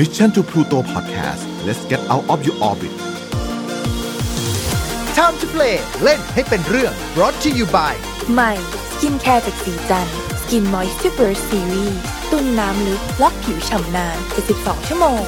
Mission to Pluto Podcast let's get out of your orbit Time to play เล่นให้เป็นเรื่อง brought to you by ใหม่สกินแคร์จากสีจันสกินมอยส์ r เ Burst Series ตุ้นน้ำลึกล็อกผิวฉ่ำนาน72ชั่วโมง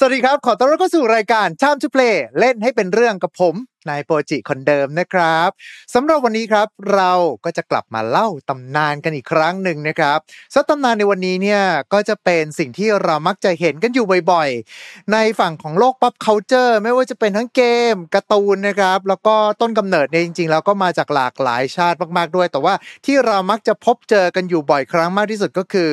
สวัสดีครับ ขอต้อนรับเข้าสู่รายการ Time to Play เล่นให้เป็นเรื่องกับผม นายโปรจิคนเดิมนะครับสำหรับวันนี้ครับ เราก็จะกลับมาเล่าตำนานกันอีกครั้งหนึ่งนะครับซึ่งตำนานในวันนี้เนี่ยก็จะเป็นสิ่งที่เรามักจะเห็นกันอยู่บ่อยๆ ในฝั่งของโลก pop culture ไม่ว่าจะเป็นทั้งเกมการ์ตูนนะครับ แล้วก็ต้นกำเนิดเนี่ยจริงๆแล้วก็มาจากหลากหลายชาติมากๆด้วย แต่ว่าที่เรามักจะพบเจอกันอยู่บ่อยครั้งมากที่สุดก็คือ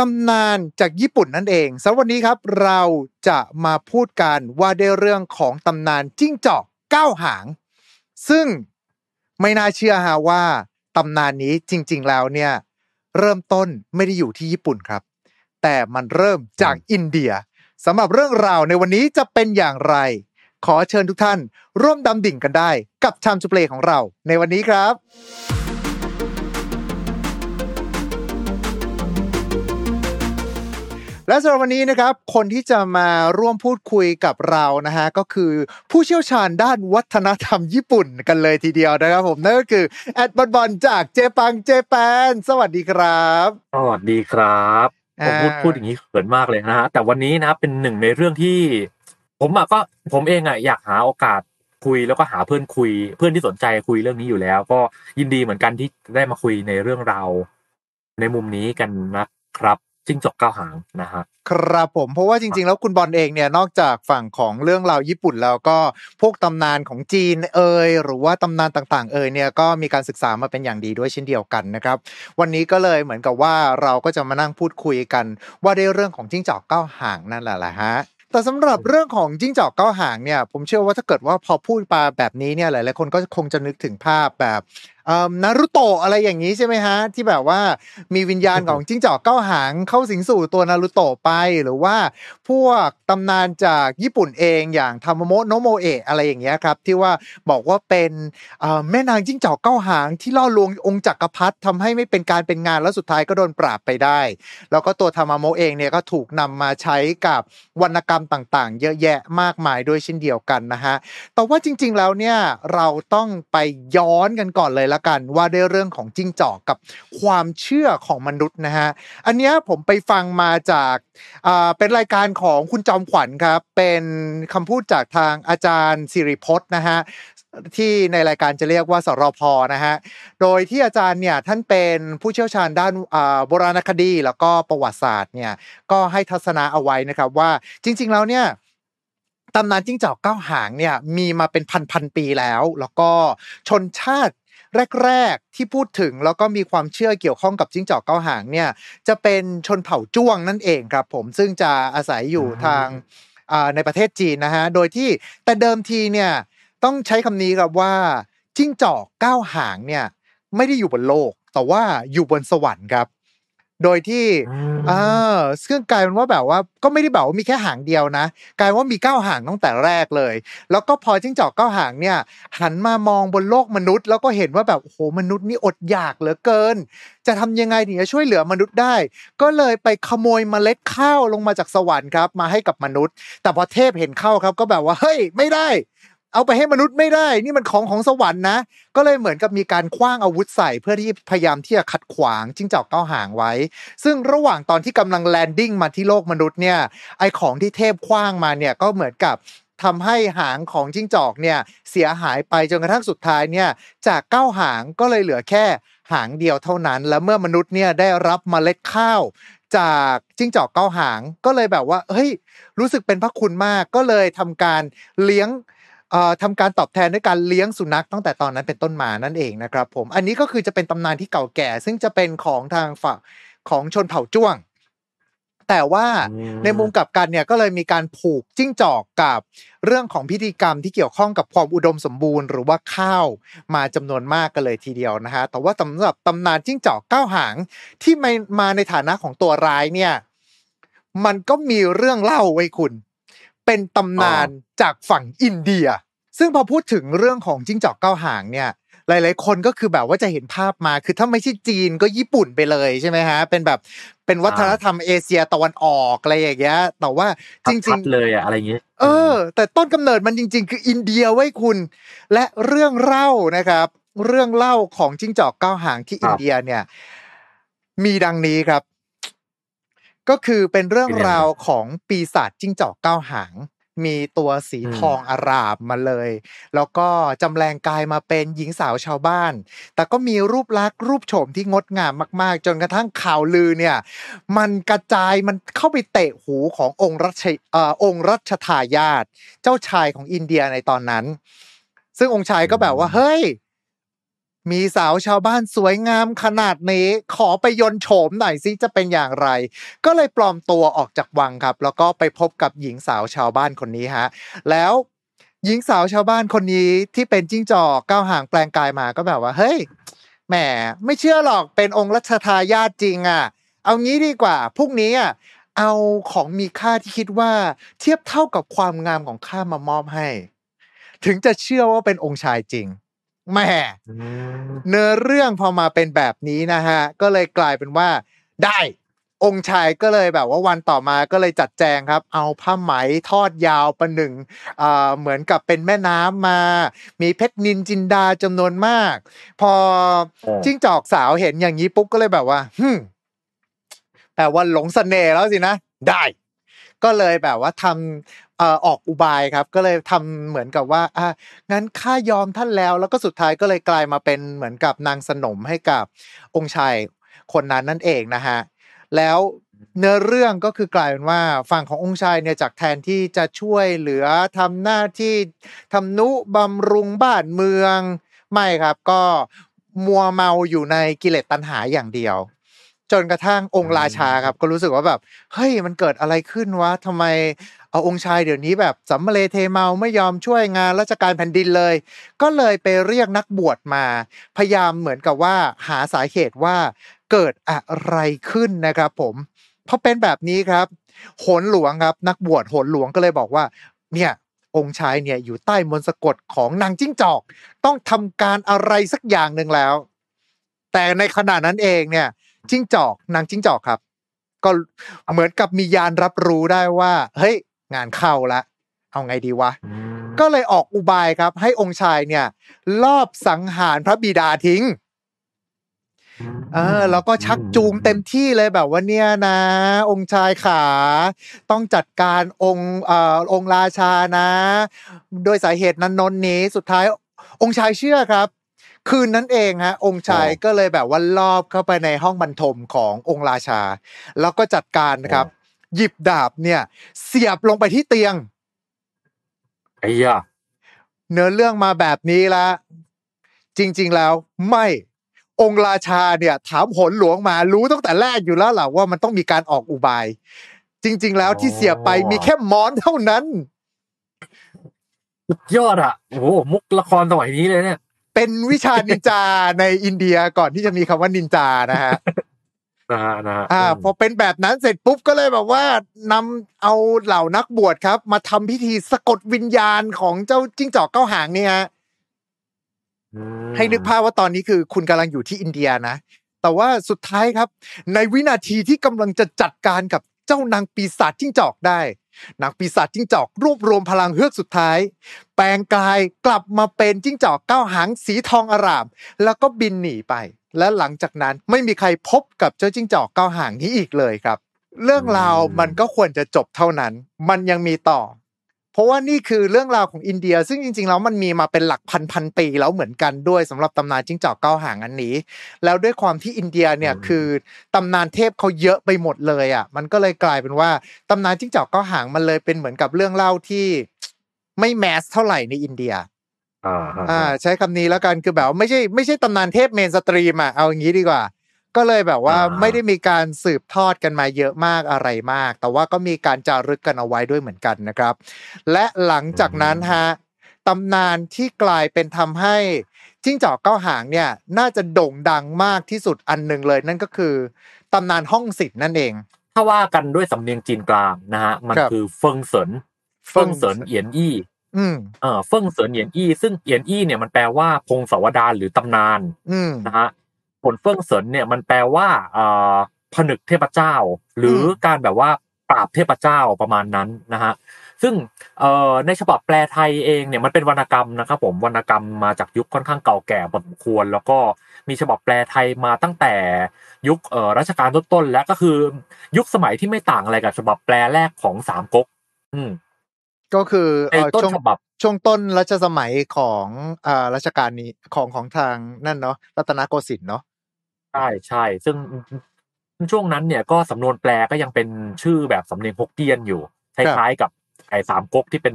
ตำนานจากญี่ปุ่นนั่นเองสำหรับวันนี้ครับเราจะมาพูดกันว่าด้เรื่องของตำนานจิ้งจอกเก้าหาง ซึ่งไม่น่าเชื่อฮะว่าตำนานนี้จริง ๆ แล้วเนี่ยเริ่มต้นไม่ได้อยู่ที่ญี่ปุ่นครับ แต่มันเริ่มจากอินเดียสำหรับเรื่องราวในวันนี้จะเป็นอย่างไร ขอเชิญทุกท่าน ร่วมดำดิ่งกันได้ กับชามจุเปลของเราในวันนี้ครับ และสำหรับวันนี้นะครับ คนที่จะมาร่วมพูดคุยกับเรานะฮะก็คือผู้เชี่ยวชาญด้านวัฒนธรรมญี่ปุ่นกันเลยทีเดียวนะครับผมนั่นก็คือแอดบอลบอลจากเจปังเจแปนสวัสดีครับสวัสดีครับผมพูดอ่าพูดอย่างนี้เขินมากเลยนะฮะแต่วันนี้นะครับเป็นหนึ่งในเรื่องที่ ผมอะก็ผมเองอะอยากหาโอกาสคุยแล้วก็หาเพื่อนคุย เพื่อนที่สนใจคุยเรื่องนี้อยู่แล้ว ก็ยินดีเหมือนกันที่ได้มาคุยในเรื่องราวในมุมนี้กันนะครับ จิ้งจอกเก้าหางนะฮะครับผมเพราะว่าจริง ๆ แล้วคุณบอลเองเนี่ยนอกจากฝั่งของเรื่องราวญี่ปุ่นแล้วก็พวกตำนานของจีนเอยหรือว่าตำนานต่างๆ เอยเนี่ยก็มีการศึกษามาเป็นอย่างดีด้วยเช่นเดียวกันนะครับ วันนี้ก็เลยเหมือนกับว่าเราก็จะมานั่งพูดคุยกัน ว่าในเรื่องของจิ้งจอกเก้าหางนั่นแหละแหละฮะแต่สำหรับเรื่องของจิ้งจอกเก้าหางเนี่ยผมเชื่อว่าถ้าเกิดว่าพอพูดมาแบบนี้เนี่ยหลายๆคนก็คงจะนึกถึงภาพแบบนารุโตะอะไรอย่างนี้ใช่ไหมฮะ ที่แบบว่ามีวิญญาณของจิ้งจอกเก้าหางเข้าสิงสู่ตัวนารุโตะไปหรือว่าพวกตำนานจากญี่ปุ่นเองอย่างทามโมะโนโมเอะอะไรอย่างเงี้ยครับ ที่ว่าบอกว่าเป็นเอ่อแม่นางจิ้งจอกเก้าหางที่ล่อลวงองค์จักรพรรดิทำให้ไม่เป็นการเป็นงานแล้วสุดท้ายก็โดนปราบไปได้ แล้วก็ตัวทามาโมะเองเนี่ยก็ถูกนำมาใช้กับวรรณกรรมต่างๆ เยอะแยะมากมายด้วยเช่นเดียวกันนะฮะแต่ว่าจริง ๆแล้วเนี่ยเราต้องไปย้อนกันก่อนเลยละกันว่าด้วยเรื่องของจิ้งจอกกับความเชื่อของมนุษย์นะฮะอันเนี้ยผมไปฟังมาจากเป็นรายการของคุณจอมขวัญครับเป็นคำพูดจากทางอาจารย์สิริพจน์นะฮะที่ในรายการจะเรียกว่าสรพนะฮะ โดยที่อาจารย์เนี่ยท่านเป็นผู้เชี่ยวชาญด้านโบราณคดี แล้วก็ประวัติศาสตร์เนี่ยก็ให้ทัศนะเอาไว้นะครับว่าจริง ๆ แล้วเนี่ยตำนานจิ้งจอกเก้าหางเนี่ยมีมาเป็นพันพันๆปีแล้ว แล้วก็ชนชาติ แรก ๆ ที่พูดถึงแล้วก็มีความเชื่อเกี่ยวข้องกับจิ้งจอกเก้าหางเนี่ยจะเป็นชนเผ่าจ้วงนั่นเองครับผมซึ่งจะอาศัยอยู่อืมทางอ่าในประเทศจีนนะฮะโดยที่แต่เดิมทีเนี่ยต้องใช้คำนี้ครับว่าจิ้งจอกเก้าหางเนี่ยไม่ได้อยู่บนโลก แต่ว่าอยู่บนสวรรค์ครับ โดยที่เออซึ่งกลายเป็นว่าแบบว่าก็ไม่ได้แบบว่ามีแค่หางเดียวนะ กลายว่ามีเก้าหางตั้งแต่แรกเลย แล้วก็พอจิ้งจอกเก้าหางเนี่ย หันมามองบนโลกมนุษย์ แล้วก็เห็นว่าแบบโอ้โหมนุษย์นี่อดอยากเหลือเกิน จะทำยังไงถึงจะช่วยเหลือมนุษย์ได้ ก็เลยไปขโมยเมล็ดข้าวลงมาจากสวรรค์ครับ มาให้กับมนุษย์ แต่พอเทพเห็นเข้าครับ ก็แบบว่าเฮ้ยไม่ได้ เอาไปให้มนุษย์ไม่ได้ นี่มันของของสวรรค์นะ ก็เลยเหมือนกับมีการคว้างอาวุธใส่เพื่อที่พยายามที่จะขัดขวางจิ้งจอกเก้าหางไว้ ซึ่งระหว่างตอนที่กำลังแลนดิ้งมาที่โลกมนุษย์เนี่ย ไอของที่เทพคว้างมาเนี่ยก็เหมือนกับทำให้หางของจิ้งจอกเนี่ยเสียหายไปจนกระทั่งสุดท้ายเนี่ยจากเก้าหางก็เลยเหลือแค่หางเดียวเท่านั้น และเมื่อมนุษย์เนี่ยได้รับเมล็ดข้าว จากจิ้งจอกเก้าหางก็เลยแบบว่าเฮ้ยรู้สึกเป็นพระคุณมากก็เลยทำการเลี้ยง ทำการตอบแทนด้วยการเลี้ยงสุนัขตั้งแต่ตอนนั้นเป็นต้นมานั่นเองนะครับผมอันนี้ก็คือจะเป็นตำนานที่เก่าแก่ ซึ่งจะเป็นของทางฝั่งของชนเผ่าจ้วง แต่ว่าอืมในมุมกลับกันเนี่ยก็เลยมีการผูกจิ้งจอกกับเรื่องของพิธีกรรมที่เกี่ยวข้องกับความอุดมสมบูรณ์หรือว่าข้าวมาจำนวนมากกันเลยทีเดียวนะฮะแต่ว่าสำหรับตำนานจิ้งจอกเก้าหางที่มามาในฐานะของตัวร้ายเนี่ยมันก็มีเรื่องเล่าไว้คุณ เป็นตำนานจากฝั่งอินเดีย ซึ่งพอพูดถึงเรื่องของจิ้งจอกเก้าหางเนี่ยหหลายๆ คนก็คือแบบว่าจะเห็นภาพมา คือถ้าไม่ใช่จีนก็ญี่ปุ่นไปเลยใช่ไหมฮะ เป็นแบบ เป็นวัฒนธรรมเอเชียตะวันออกอะไรอย่างเงี้ย แต่ว่าจริชังดๆเลยอะอะไรอย่างเงี้ยๆเออ แต่ต้นกำเนิดมันจริง ๆ คืออินเดียไว้ยคุณ และเรื่องเล่านะครับ เรื่องเล่าของจิ้งจอกเก้าหางที่อินเดียเนี่ย มีดังนี้ครับ ก็คือเป็นเรื่องราวของปีศาจจิ้งจอกเก้าหาง มีตัวสีทองอารามมาเลย แล้วก็จำแรงกายมาเป็นหญิงสาวชาวบ้าน แต่ก็มีรูปลักษณ์รูปโฉมที่งดงามมาก ๆ จนกระทั่งข่าวลือเนี่ย มันกระจายมันเข้าไปเตะหูขององค์รัชเอ่อองค์รัชทายาทเจ้าชายของอินเดียในตอนนั้น ซึ่งองค์ชายก็แบบว่าเฮ้ย มีสาวชาวบ้านสวยงามขนาดนี้ ขอไปยนโฉมหน่อยสิจะเป็นอย่างไร ก็เลยปลอมตัวออกจากวังครับ แล้วก็ไปพบกับหญิงสาวชาวบ้านคนนี้ฮะ แล้วหญิงสาวชาวบ้านคนนี้ที่เป็นจิ้งจอกก้าวหางแปลงกายมาก็แบบว่า เฮ้ยแหมไม่เชื่อหรอกเป็นองค์รัชทายาทจริงอะ เอางี้ดีกว่าพรุ่งนี้อะเอาของมีค่าที่คิดว่าเทียบเท่ากับความงามของข้ามามอบให้ ถึงจะเชื่อว่าเป็นองค์ชายจริง แหม่อืมเนื้อเรื่องพอมาเป็นแบบนี้นะฮะ ก็เลยกลายเป็นว่า ได้ องค์ชายก็เลยแบบว่าวันต่อมาก็เลยจัดแจงครับ เอาผ้าไหมทอดยาวประหนึ่งอ่าเหมือนกับเป็นแม่น้ำมา มีเพชรนินจินดาจำนวนมาก พอโอ้จิ้งจอกสาวเห็นอย่างนี้ปุ๊บก็เลยแบบว่าฮึมแปลว่าหลงเสน่ห์แล้วสินะ ได้ ก็เลยแบบว่าทำเออกอุบายครับ ก็เลยทำเหมือนกับว่าอะงั้นข้ายอมท่านแล้ว แล้วก็สุดท้ายก็เลยกลายมาเป็นเหมือนกับนางสนมให้กับองค์ชายคนนั้นนั่นเองนะฮะแล้วเนื้อเรื่องก็คือกลายเป็นว่าฝั่งขององค์ชายเนี่ยจากแทนที่จะช่วยเหลือทำหน้าที่ทำนุบำรุงบ้านเมือง ไม่ครับก็มัวเมาอยู่ในกิเลสตัณหาอย่างเดียว จนกระทั่งองค์ราชาครับ ก็รู้สึกว่าแบบเฮ้ยมันเกิดอะไรขึ้นวะทำไม เอาองค์ชายเดี๋ยวนี้แบบสัมเลเทเมาไม่ยอมช่วยงานราชการแผ่นดินเลย ก็เลยไปเรียกนักบวชมา พยายามเหมือนกับว่าหาสาเหตุว่าเกิดอะไรขึ้นนะครับผมพอเป็นแบบนี้ครับโหนหลวงครับ นักบวชโหนหลวงก็เลยบอกว่า เนี่ยองค์ชายเนี่ยอยู่ใต้มนต์สะกดของนางจิ้งจอก ต้องทำการอะไรสักอย่างหนึ่งแล้ว แต่ในขณะนั้นเองเนี่ย จิ้งจอกนางจิ้งจอกครับ ก็เหมือนกับมียานรับรู้ได้ว่า เฮ้ย งานเข้าละเอาไงดีวะอืมก็เลยออกอุบายครับ ให้องค์ชายเนี่ย ลอบสังหารพระบิดาทิ้งเออแล้วก็ชักจูงเต็มที่เลยแบบว่าเนี่ยนะ องค์ชายขา ต้องจัดการองค์เอ่อองค์ราชานะ โดยสาเหตุนั้นนนนี้สุดท้ายองค์ชายเชื่อครับ คืนนั้นเองฮะองค์ชายก็เลยแบบว่าลอบเข้าไปในห้องบรรทมขององค์ราชา แล้วก็จัดการนะครับ หยิบดาบเนี่ย เสียบลงไปที่เตียงไอ้ยะเนื้อเรื่องมาแบบนี้ละ จริง ๆแล้วไม่องค์ราชาเนี่ย ถามหนหลวงมารู้ตั้งแต่แรกอยู่แล้วแหละว่ามันต้องมีการออกอุบาย จริง ๆ แล้วที่เสียไปมีแค่มอนเท่านั้นสุดยอดอะโอ้โหมุกละครสมัยนี้เลยเนี่ย เป็นวิชานินจาในอินเดียก่อนที่จะมีคำว่านินจานะฮะ นะฮะนะฮะอ่าพอเป็นแบบนั้นเสร็จปุ๊บก็เลยแบบว่านำเอาเหล่านักบวชครับ มาทำพิธีสะกดวิญญาณของเจ้าจิ้งจอกเก้าหางเนี่ยฮะอืมให้นึกภาพว่าตอนนี้คือคุณกำลังอยู่ที่อินเดียนะ แต่ว่าสุดท้ายครับ ในวินาทีที่กำลังจะจัดการกับเจ้านางปีศาจจิ้งจอกได้นางปีศาจจิ้งจอกรวบรวมพลังเฮือกสุดท้าย แปลงกายกลับมาเป็นจิ้งจอกเก้าหางสีทองอาราม แล้วก็บินหนีไป และหลังจากนั้นไม่มีใครพบกับเจ้าจิ้งจอกเก้าหางนี้อีกเลยครับ เรื่องราวมันก็ควรจะจบเท่านั้น มันยังมีต่อ เพราะว่านี่คือเรื่องราวของอินเดีย ซึ่งจริงๆแล้วมันมีมาเป็นหลักพันพันปีแล้วเหมือนกันด้วยสำหรับตำนานจิ้งจอกเก้าหางอันนี้ แล้วด้วยความที่อินเดียเนี่ยคือตำนานเทพเขาเยอะไปหมดเลยอะ มันก็เลยกลายเป็นว่าตำนานจิ้งจอกเก้าหางมันเลยเป็นเหมือนกับเรื่องเล่าที่ไม่แมสเท่าไหร่ในอินเดีย อ่าอ่าใช้คำนี้แล้วกันคือแบบว่าไม่ใช่ไม่ใช่ตำนานเทพเมนสตรีมอะเอาอย่างนี้ดีกว่า ก็เลยแบบว่าไม่ได้มีการสืบทอดกันมาเยอะมากอะไรมาก แต่ว่าก็มีการจารึกกันเอาไว้ด้วยเหมือนกันนะครับ และหลังจากนั้นฮะตำนานที่กลายเป็นทำให้จิ้งจอกเก้าหางเนี่ยน่าจะโด่งดังมากที่สุดอันหนึ่งเลย นั่นก็คือตำนานห้องสิทธิ์นั่นเอง ถ้าว่ากันด้วยสำเนียงจีนกลางนะฮะมันครับคือเฟิงเสินเฟิงเสินเอียนอี้ อืมเออเฟิ่งเสินเหยียนอี้ซึ่งเหยียนอี้เนี่ยมันแปลว่าพงศาวดารหรือตำนานอืมนะฮะผลเฟิ่งเสินเนี่ยมันแปลว่าเอ่อผนึกเทพเจ้า หรืออมการแบบว่าปราบเทพเจ้าประมาณนั้นนะฮะซึ่งเอ่อในฉบับแปลไทยเองเนี่ยมันเป็นวรรณกรรมนะครับผมวรรณกรรมมาจากยุคค่อนข้างเก่าแก่พอสมควร แล้วก็มีฉบับแปลไทยมาตั้งแต่ยุคเอ่อรัชกาลต้นๆแล้วก็คือยุคสมัยที่ไม่ต่างอะไรกับฉบับแปลแรกของสามก๊กอืม ก็คือในเอ่อต้นช่วงฉบับช่วงต้นรัชสมัยของอ่ารัชกาลนี้ของของทางนั่นเนาะรัตนโกสินทร์เนาะใช่ใช่ ซึ่งช่วงนั้นเนี่ยก็สำนวนแปลก็ยังเป็นชื่อแบบสำเนียงฮกเกี้ยนอยู่คล้ายๆกับไอ้สามก๊กที่เป็น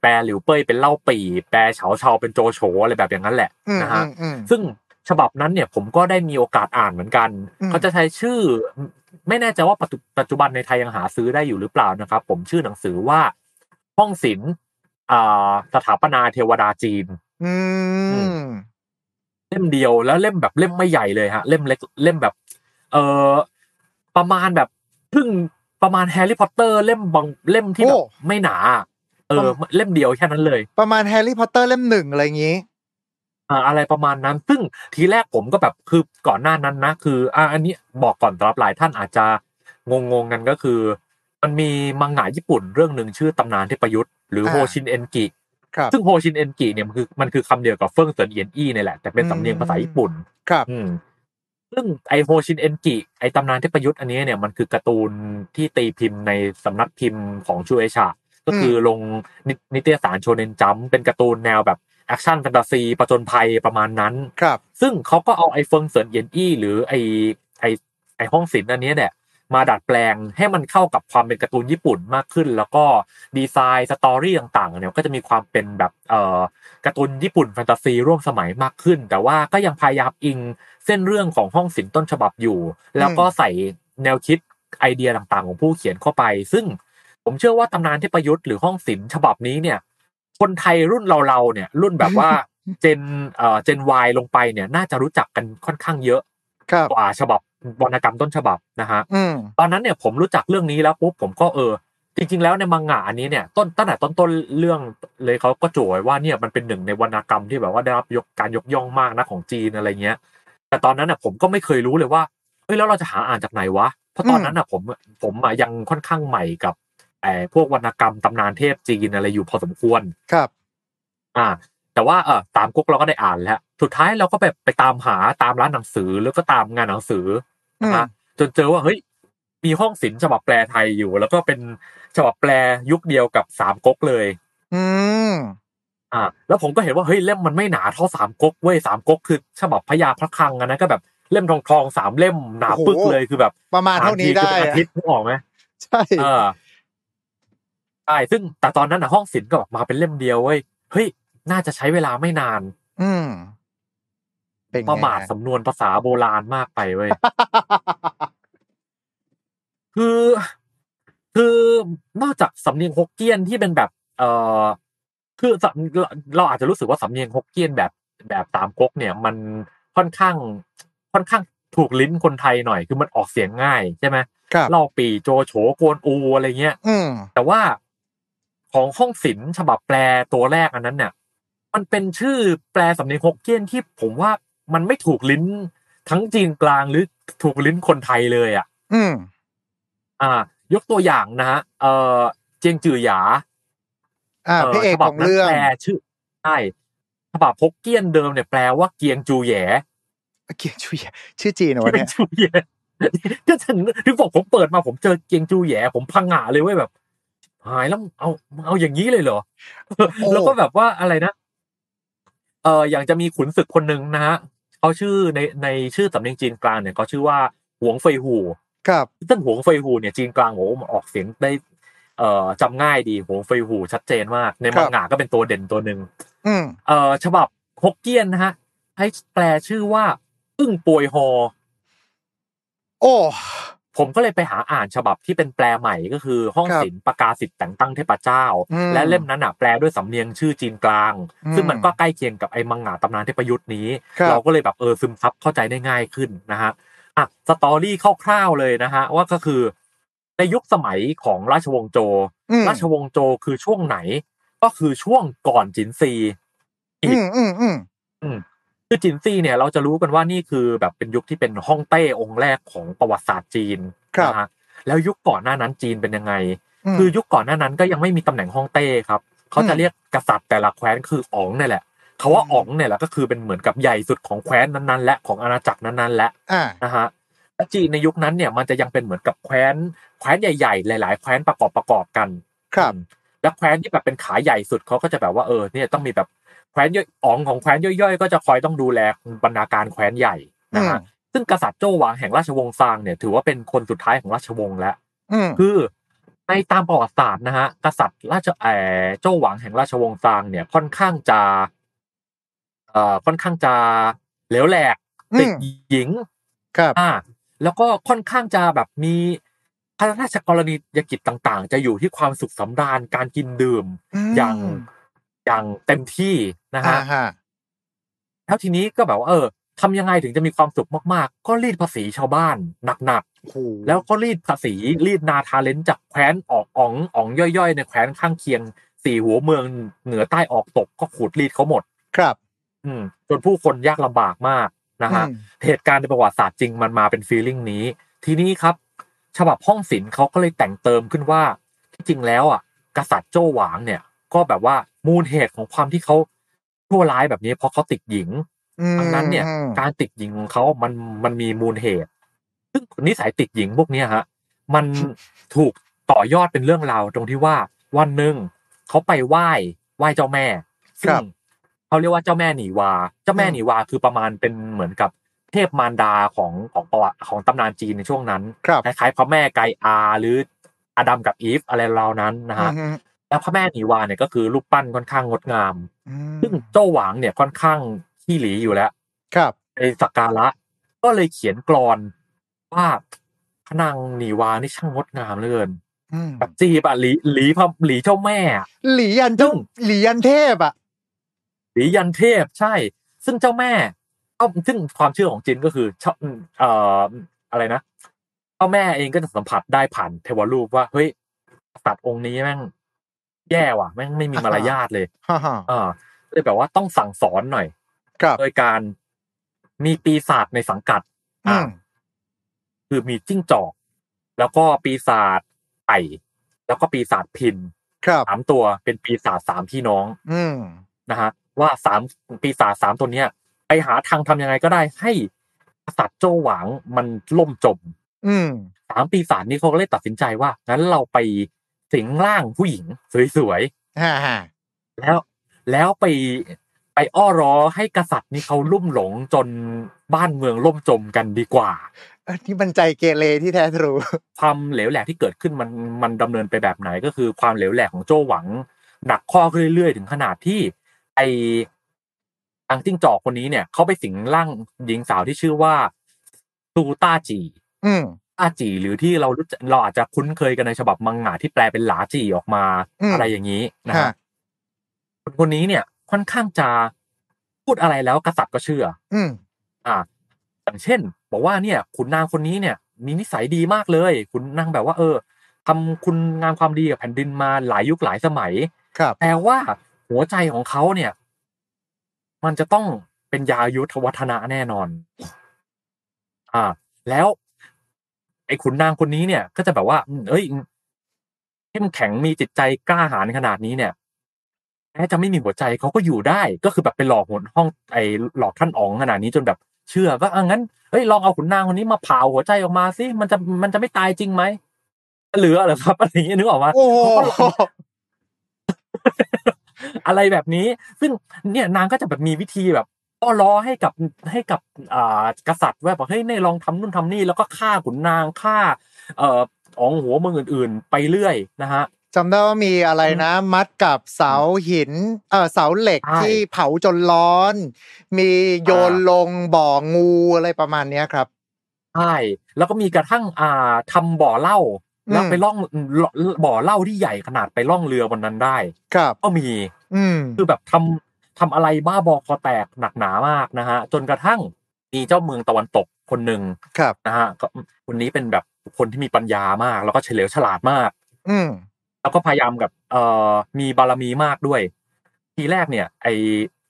แปลหลิวเป้ยเป็นเล่าปี่แปลเฉาเฉาเป็นโจโฉอะไรแบบอย่างนั้นแหละอืมนะอืฮะมอืมซึ่งฉบับนั้นเนี่ยผมก็ได้มีโอกาสอ่านเหมือนกันอืมเขาจะใช้ชื่อ ไม่แน่ใจว่าปัจจุปัจจุบันในไทยยังหาซื้อได้อยู่หรือเปล่านะครับ ผมชื่อหนังสือว่า ห้องศิลป์อ่าสถาปนาเทวดาจีนอืมเล่มเดียวแล้วเล่มแบบเล่มไม่ใหญ่เลยฮะ เล่มเล็กเล่มแบบ เออประมาณแบบครึ่งประมาณแฮร์รี่พอตเตอร์เล่มบางเล่มที่แบบไม่หนา เออ เล่มเดียวแค่นั้นเลย ประมาณแฮร์รี่พอตเตอร์เล่มหนึ่งอะไรอย่างงี้อ่าอะไรประมาณนั้น ซึ่งทีแรกผมก็แบบคือก่อนหน้านั้นนะ คืออ่าอันนี้บอกก่อนสำหรับหลายท่านอาจจะงงงๆกันก็คือ มันมีมังงะญี่ปุ่นเรื่องหนึ่งชื่อตำนานเทพยุทธ์หรืออ่าโฮชินเอนกิครับซึ่งโฮชินเอนกิเนี่ยมันคือมันคือคำเดียวกับเฟิ่งเซินเอียนอี้นี่แหละแต่เป็นสำเนียงภาษาญี่ปุ่น ครับอืมซึ่งไอโฮชินเอนกิไอตำนานเทพยุทธ์อันนี้เนี่ยมันคือการ์ตูนที่ตีพิมพ์ในสำนักพิมพ์ของชูเอฉะก็คือลงในนิตยสารโชเนนจัมป์เป็นการ์ตูนแนวแบบแอคชั่นแฟนตาซีประจนภัยประมาณนั้น ครับ ซึ่งเขาก็เอาไอเฟิงเซินเอียนอี้หรือไอไอไอห้องศิลป์อันเนี้ยเนี่ย มาดัดแปลงให้มันเข้ากับความเป็นการ์ตูนญี่ปุ่นมากขึ้น แล้วก็ดีไซน์ story ต่างๆเนี่ยก็จะมีความเป็นแบบเอ่อการ์ตูนญี่ปุ่นแฟนตาซีร่วมสมัยมากขึ้น แต่ว่าก็ยังพยายามอิงเส้นเรื่องของห้องศิลป์ต้นฉบับอยู่ แล้วก็ใส่แนวคิดไอเดียต่างๆ ของผู้เขียนเข้าไป ซึ่งผมเชื่อว่าตำนานเทพยุทธ์หรือห้องศิลป์ฉบับนี้เนี่ย คนไทยรุ่นเราๆเนี่ย รุ่นแบบว่าเจนเอ่อเจนวลงไปเนี่ย น่าจะรู้จักกันค่อนข้างเยอะครับกว่าฉบับ วรรณกรรมต้นฉบับนะฮะอืมตอนนั้นเนี่ยผมรู้จักเรื่องนี้แล้วปุ๊บผมก็เออ จริง ๆ แล้วในมังงะอันนี้เนี่ยต้นตั้งแต่ต้นต้นๆเรื่องเลยเขาก็โจยว่าเนี่ยมันเป็นหนึ่งในวรรณกรรมที่แบบว่าได้รับยกการยกย่องมากนะของจีนอะไรเงี้ย แต่ตอนนั้นน่ะผมก็ไม่เคยรู้เลยว่าเฮ้ยแล้วเราจะหาอ่านจากไหนวะเพราะตอนนั้นน่ะผมผมอะยังค่อนข้างใหม่กับไอ้พวกวรรณกรรมตำนานเทพจีนอะไรอยู่พอสมควรครับ อ่า แต่ว่าเออตามก๊กเราก็ได้อ่านแล้วสุดท้ายเราก็แบบไปตามหาตามร้านหนังสือแล้วก็ตามงานหนังสือนะฮะจนเจอว่าเฮ้ยมีห้องศิลป์ฉบับแปลไทยอยู่ แล้วก็เป็นฉบับแปลยุคเดียวกับสามก๊กเลย อืมอ่า แล้วผมก็เห็นว่าเฮ้ยเล่มมันไม่หนาเท่าสามก๊กเว้ยสามก๊กคือ ฉบับพญาพระคลังอันนั้นก็แบบเล่มทองทองๆสามเล่มหนาปึกเลยคือแบบ ประมาณเท่านี้ได้อ่ทีคือเป็นอาอะทิตย์นึกออกไหมใช่เออใช่ซึ่งแต่ตอนนั้นนะห้องศิลป์ก็แบบมาเป็นเล่มเดียวเว้ยเฮ้ย น่าจะใช้เวลาไม่นาน อืมเป็นไงประมาทสำนวนภาษาโบราณมากไปเว้ยคือคือนอกจากสำเนียงฮกเกี้ยนที่เป็นแบบ เอ่อคือสำเราเราอาจจะรู้สึกว่าสำเนียงฮกเกี้ยนแบบแบบตามก๊กเนี่ย มันค่อนข้าง ค่อนข้างถูกลิ้นคนไทยหน่อย คือมันออกเสียงง่ายใช่ไหมครับเล่าปีโจโฉโกวนอูอะไรเงี้ยอืมแต่ว่าของห้องศิลป์ฉบับแปลตัวแรกอันนั้นเนี่ย มันเป็นชื่อแปลสำเนียงฮกเกี้ยนที่ผมว่ามันไม่ถูกลิ้นทั้งจีนกลางหรือถูกลิ้นคนไทยเลยอะ อืม อ่า ยกตัวอย่างนะฮะเออเจียงจือหยา อ่าพระเอกฉบัของเรื่องนั้นแปลชื่อใช่ฉบับฮกเกี้ยนเดิมเนี่ยแปลว่าเกียงจูแหยเกียงชุยชื่อจีนเหรอวะเกียเนี่งยจูแหยก็ถึงถึงบอกผมเปิดมาผมเจอเกียงจูแหยผมพังงะเลยเว้ยแบบ หายแล้วเอาเอาอย่างนี้เลยเหรอแล้วก็แบบว่าอะไรนะ เอออย่างจะมีขุนศึกคนหนึ่งนะฮะเขาชื่อในในชื่อสำเนียงจีนกลางเนี่ยเขาชื่อว่าหวงเฟยหูครับซึ่งหวงเฟยหูเนี่ยจีนกลางโอ้มันออกเสียงได้เอ่อจำง่ายดีหวงเฟยหูชัดเจนมากในครัมับงงะก็เป็นตัวเด่นตัวหนึ่งอืมเอ่อฉบับฮกเกี้ยนนะฮะให้แปลชื่อว่าอึ้งปวยฮอโอ้ ผมก็เลยไปหาอ่านฉบับที่เป็นแปลใหม่ก็คือห้องครับศิลป์ประกาศสิทธิ์แต่งตั้งเทพเจ้าอืมและเล่มนั้นอะแปลด้วยสำเนียงชื่อจีนกลางอืมซึ่งมันก็ใกล้เคียงกับไอ้มังงะตำนานเทพยุทธ์นี้ครับเราก็เลยแบบเออซึมซับเข้าใจได้ง่ายขึ้นนะฮะอะสตอรี่คร่าวๆเลยนะฮะว่าก็คือ ในยุคสมัยของราชวงศ์โจอืมราชวงศ์โจคือช่วงไหน ก็คือช่วงก่อนจินซีอืมอืมอืม คือจินซีเนี่ยเราจะรู้กันว่านี่คือแบบเป็นยุคที่เป็นฮ่องเต้องค์แรกของประวัติศาสตร์จีนครับนะฮะแล้วยุคก่อนหน้านั้นจีนเป็นยังไงมคือยุคก่อนหน้านั้นก็ยังไม่มีตำแหน่งฮ่องเต้ครับเขาจะเรียกกษัตริย์แต่ละแคว้นคืออ๋องเนี่ยแหละคาว่าอืมอ๋องเนี่ยแหละก็คือเป็นเหมือนกับใหญ่สุดของแคว้นนั้นๆ และของอาณาจักรนั้นๆ และอ่านะฮะและจีนในยุคนั้นเนี่ยมันจะยังเป็นเหมือนกับแคว้นแคว้นใหญ่ๆ หลาย ๆ แคว้นประกอบประกอบกัน ครับอืมแล้วแคว้นที่แบบเป็นขาใหญ่สุดเขาก็จะแบบว่าเออเนี่ยต้องมีแบบ แคว้นย่อยอ๋องของแคว้นย่อยๆ ก็จะคอยต้องดูแลบรรณาการแคว้นใหญ่นะฮะอืมซึ่งกษัตริย์โจ้หวางแห่งราชวงศ์ซางเนี่ยถือว่าเป็นคนสุดท้ายของราชวงศ์แล้วอืมคือในตามประวัติศาสตร์นะฮะกษัตริย์ราชเออโจ้หวังแห่งราชวงศ์ซางเนี่ยค่อนข้างจะเอ่อค่อนข้างจะเหลวแหลกอืมติดหญิงครับอ่าแล้วก็ค่อนข้างจะแบบมีพระราชกรณียกิจต่าง ๆ จะอยู่ที่ความสุขสำราญการกินดื่มมอย่าง อย่างเต็มที่นะอ่าฮะฮะแล้วทีนี้ก็แบบว่าเออทำยังไงถึงจะมีความสุขมากๆ ก็รีดภาษีชาวบ้านหนักๆโอ้โหแล้วก็รีดภาษีรีดนาทาเลนจากแคว้นออกอ๋องอ๋องย่อยๆ ในแคว้นข้างเคียงสี่หัวเมืองเหนือใต้ออกตกก็ขูดรีดเขาหมด ครับ อืมจนผู้คนยากลำบากมากนะฮะอืมเหตุการณ์ในประวัติศาสตร์จริงมันมาเป็นฟีลลิ่งนี้ ทีนี้ครับ ฉบับห้องศิลป์เขาก็เลยแต่งเติมขึ้นว่าที่จริงแล้วอะ กษัตริย์โจ้หวางเนี่ย ก็แบบว่ามูลเหตุของความที่เขาชั่วร้ายแบบนี้เพราะเขาติดหญิงอืมดังนั้นเนี่ยอืมการติดหญิงของเขามันมันมีมูลเหตุ ซึ่งนิสัยติดหญิงพวกเนี้ยฮะ มันถูกต่อยอดเป็นเรื่องราวตรงที่ว่าวันหนึ่งเขาไปไหว้ไหว้เจ้าแม่ซึ่ครังบเขาเรียกว่าเจ้าแม่หนีวา เจ้าแม่อืมหนีวาคือประมาณเป็นเหมือนกับเทพมารดาของของประวัติของตำนานจีนในช่วงนั้นครับคล้ายๆพระแม่ไกอาหรืออดัมกับอีฟอะไรราวนั้นนะฮะอืม แล้วพระแม่หนีวาเนี่ยก็คือรูปปั้นค่อนข้างงดงามอืมซึ่งโจ้หวางเนี่ยค่อนข้างขี้หลีอยู่แล้ว ครับในสักการะ ก็เลยเขียนกรอนว่าพระนางหนีวานี่ช่างงดงามเหลือเกินอืมแบบจีบอะหลีหลีพระหลีเจ้าแม่อะหลียันเจ้าซึ่งหลียันเทพอะหลียันเทพใช่ ซึ่งเจ้าแม่เอ้าซึ่งความเชื่อของจีนก็คือชอบเอ่ออะไรนะเจ้าแม่เองก็จะสัมผัสได้ผ่านเทวรูปว่าเฮ้ยกษัตริย์องค์นี้แม่ง แย่ว่ะแม่งไม่มีมารยาทเลยฮ่าฮ่าอ่าเลยแบบว่าต้องสั่งสอนหน่อยครับโดยการมีปีศาจในสังกัดอือ่ามคือมีจิ้งจอก แล้วก็ปีศาจไก่แล้วก็ปีศาจพินครับสามตัวเป็นปีศาจสามพี่น้อง อืมนะฮะว่าสามปีศาจสามตัวเนี้ยไปหาทางทำยังไงก็ได้ให้กษัตริย์โจวหวางมันล่มจม อืมสามปีศาจนี้เขาก็เลยตัดสินใจว่างั้นเราไป สิงร่างผู้หญิงสวยฮ่าฮ่าๆแล้วแล้วไปไปอ้อร้อให้กษัตริย์นี้เขาลุ่มหลงจนบ้านเมืองล่มจมกันดีกว่าอันนี้มันใจเกเรที่แท้ทรูความเหลวแหลกที่เกิดขึ้นมันมันดำเนินไปแบบไหนก็คือความเหลวแหลกของโจ้หวัง หนักข้อขึ้นเรื่อยๆ ถึงขนาดที่ไออังจิ้งจอกคนนี้เนี่ยเขาไปสิงร่างหญิงสาวที่ชื่อว่าตูต้าจี อืมต้าจีหรือที่เรารู้จักเราอาจจะคุ้นเคยกันในฉบับมังงะที่แปลเป็นหลาจีออกมาอืมอะไรอย่างนี้นะฮะฮะคนคนนี้เนี่ย ค่อนข้างจะพูดอะไรแล้วกษัตริย์ก็เชื่อ อืมอ่าอย่างเช่น บอกว่าเนี่ยขุนนางคนนี้เนี่ย มีนิสัยดีมากเลยขุนนางแบบว่า เออทำคุณงามความดีกับแผ่นดินมาหลายยุคหลายสมัยครับแต่ว่าหัวใจของเขาเนี่ย มันจะต้องเป็นยายุทธวัฒนะแน่นอน อ่า แล้ว ไอ้ขุนนางคนนี้เนี่ย ก็จะแบบว่าอืมเอ้ยเข้มแข็งมีจิตใจกล้าหาญขนาดนี้เนี่ยแม้จะไม่มีหัวใจเขาก็อยู่ได้ ก็คือแบบไปหลอกหัวห้องไอ้หลอกท่านอ๋องขนาดนี้จนแบบเชื่อก็อะงั้นเอ้ยลองเอาขุนนางคนนี้มาเผาหัวใจออกมาสิมันจะมันจะไม่ตายจริงไหมเหลือเหรอครับอะไรอย่างเงี้ยนึกออกมาโอ้โหอะไรแบบนี้ ซึ่งเนี่ยนางก็จะแบบมีวิธีแบบ อ้อล้อให้กับให้กับอ่ากษัตริย์ว่าบอกเฮ้ยเนี่ยลองทำนู่นทำนี่แล้วก็ฆ่าขุนนางฆ่า เอ่อของหัวเมืองอื่น ๆ ไปเรื่อยนะฮะจำได้ว่ามีอะไรนะ มัดกับเสาหินเออเสาเหล็กใช่ที่เผาจนร้อน มีโยนลงบ่องูอะไรประมาณเนี้ยครับใช่แล้วก็มีกระทั่งอ่าทำบ่อเหล้าแล้วอืมไปล่องบ่อเหล้าที่ใหญ่ขนาดไปล่องเรือบนนั้นได้ ครับ ก็มี อืมคือแบบทำ ทำอะไรบ้าบอคอแตกหนักหนามากนะฮะจนกระทั่งมีเจ้าเมืองตะวันตกคนหนึ่งครับนะฮะก็คนนี้เป็นแบบคนที่มีปัญญามาก แล้วก็เฉลียวฉลาดมาก อืมตแล้วก็พยายามกับเอ่อมีบารมีมากด้วย ทีแรกเนี่ย ไอ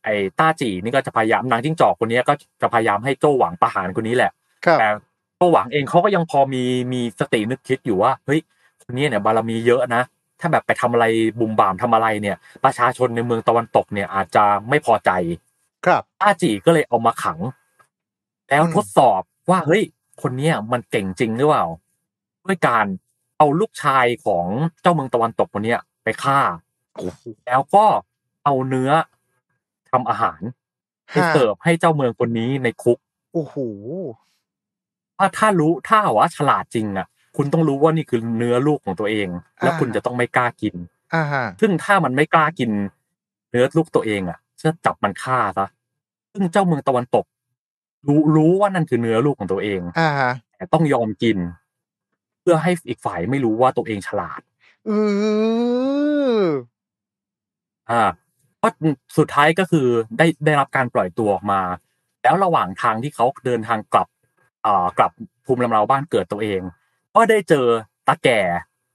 ไอต้าจีนี่ก็จะพยายามนางจิ้งจอกคนนี้ก็จะพยายามให้โจ้หวังประหารคนนี้แหละครับแต่โจ้หวังเองเขาก็ยังพอมีมีสตินึกคิดอยู่ว่าเฮ้ยคนนี้เนี่ยบารมีเยอะนะ ถ้าแบบไปทำอะไรบุมบามทำอะไรเนี่ย ประชาชนในเมืองตะวันตกเนี่ยอาจจะไม่พอใจ ครับต้าจีก็เลยเอามาขัง แล้วอืมทดสอบว่าเฮ้ย คนเนี้ยมันเก่งจริงหรือเปล่า ด้วยการเอาลูกชายของเจ้าเมืองตะวันตกคนเนี้ยไปฆ่า แล้วก็เอาเนื้อทำอาหารไปเสิร์ฟให้เจ้าเมืองคนนี้ในคุก โอ้โหถ้าถ้ารู้ถ้าว่าฉลาดจริงอะ คุณต้องรู้ว่านี่คือเนื้อลูกของตัวเอง แล้วอ่าคุณจะต้องไม่กล้ากินอ่าฮะซึ่งถ้ามันไม่กล้ากิน เนื้อลูกตัวเองอะจะจับมันฆ่าซะซึ่งเจ้าเมืองตะวันตก รู้รู้ว่านั่นคือเนื้อลูกของตัวเองอ่าฮะแต่ต้องยอมกิน เพื่อให้อีกฝ่ายไม่รู้ว่าตัวเองฉลาดอืออ่าก็สุดท้ายก็คือได้ได้รับการปล่อยตัวออกมา แล้วระหว่างทางที่เขาเดินทางกลับอ่ากลับภูมิลำเนาบ้านเกิดตัวเอง ก็ได้เจอตาแก่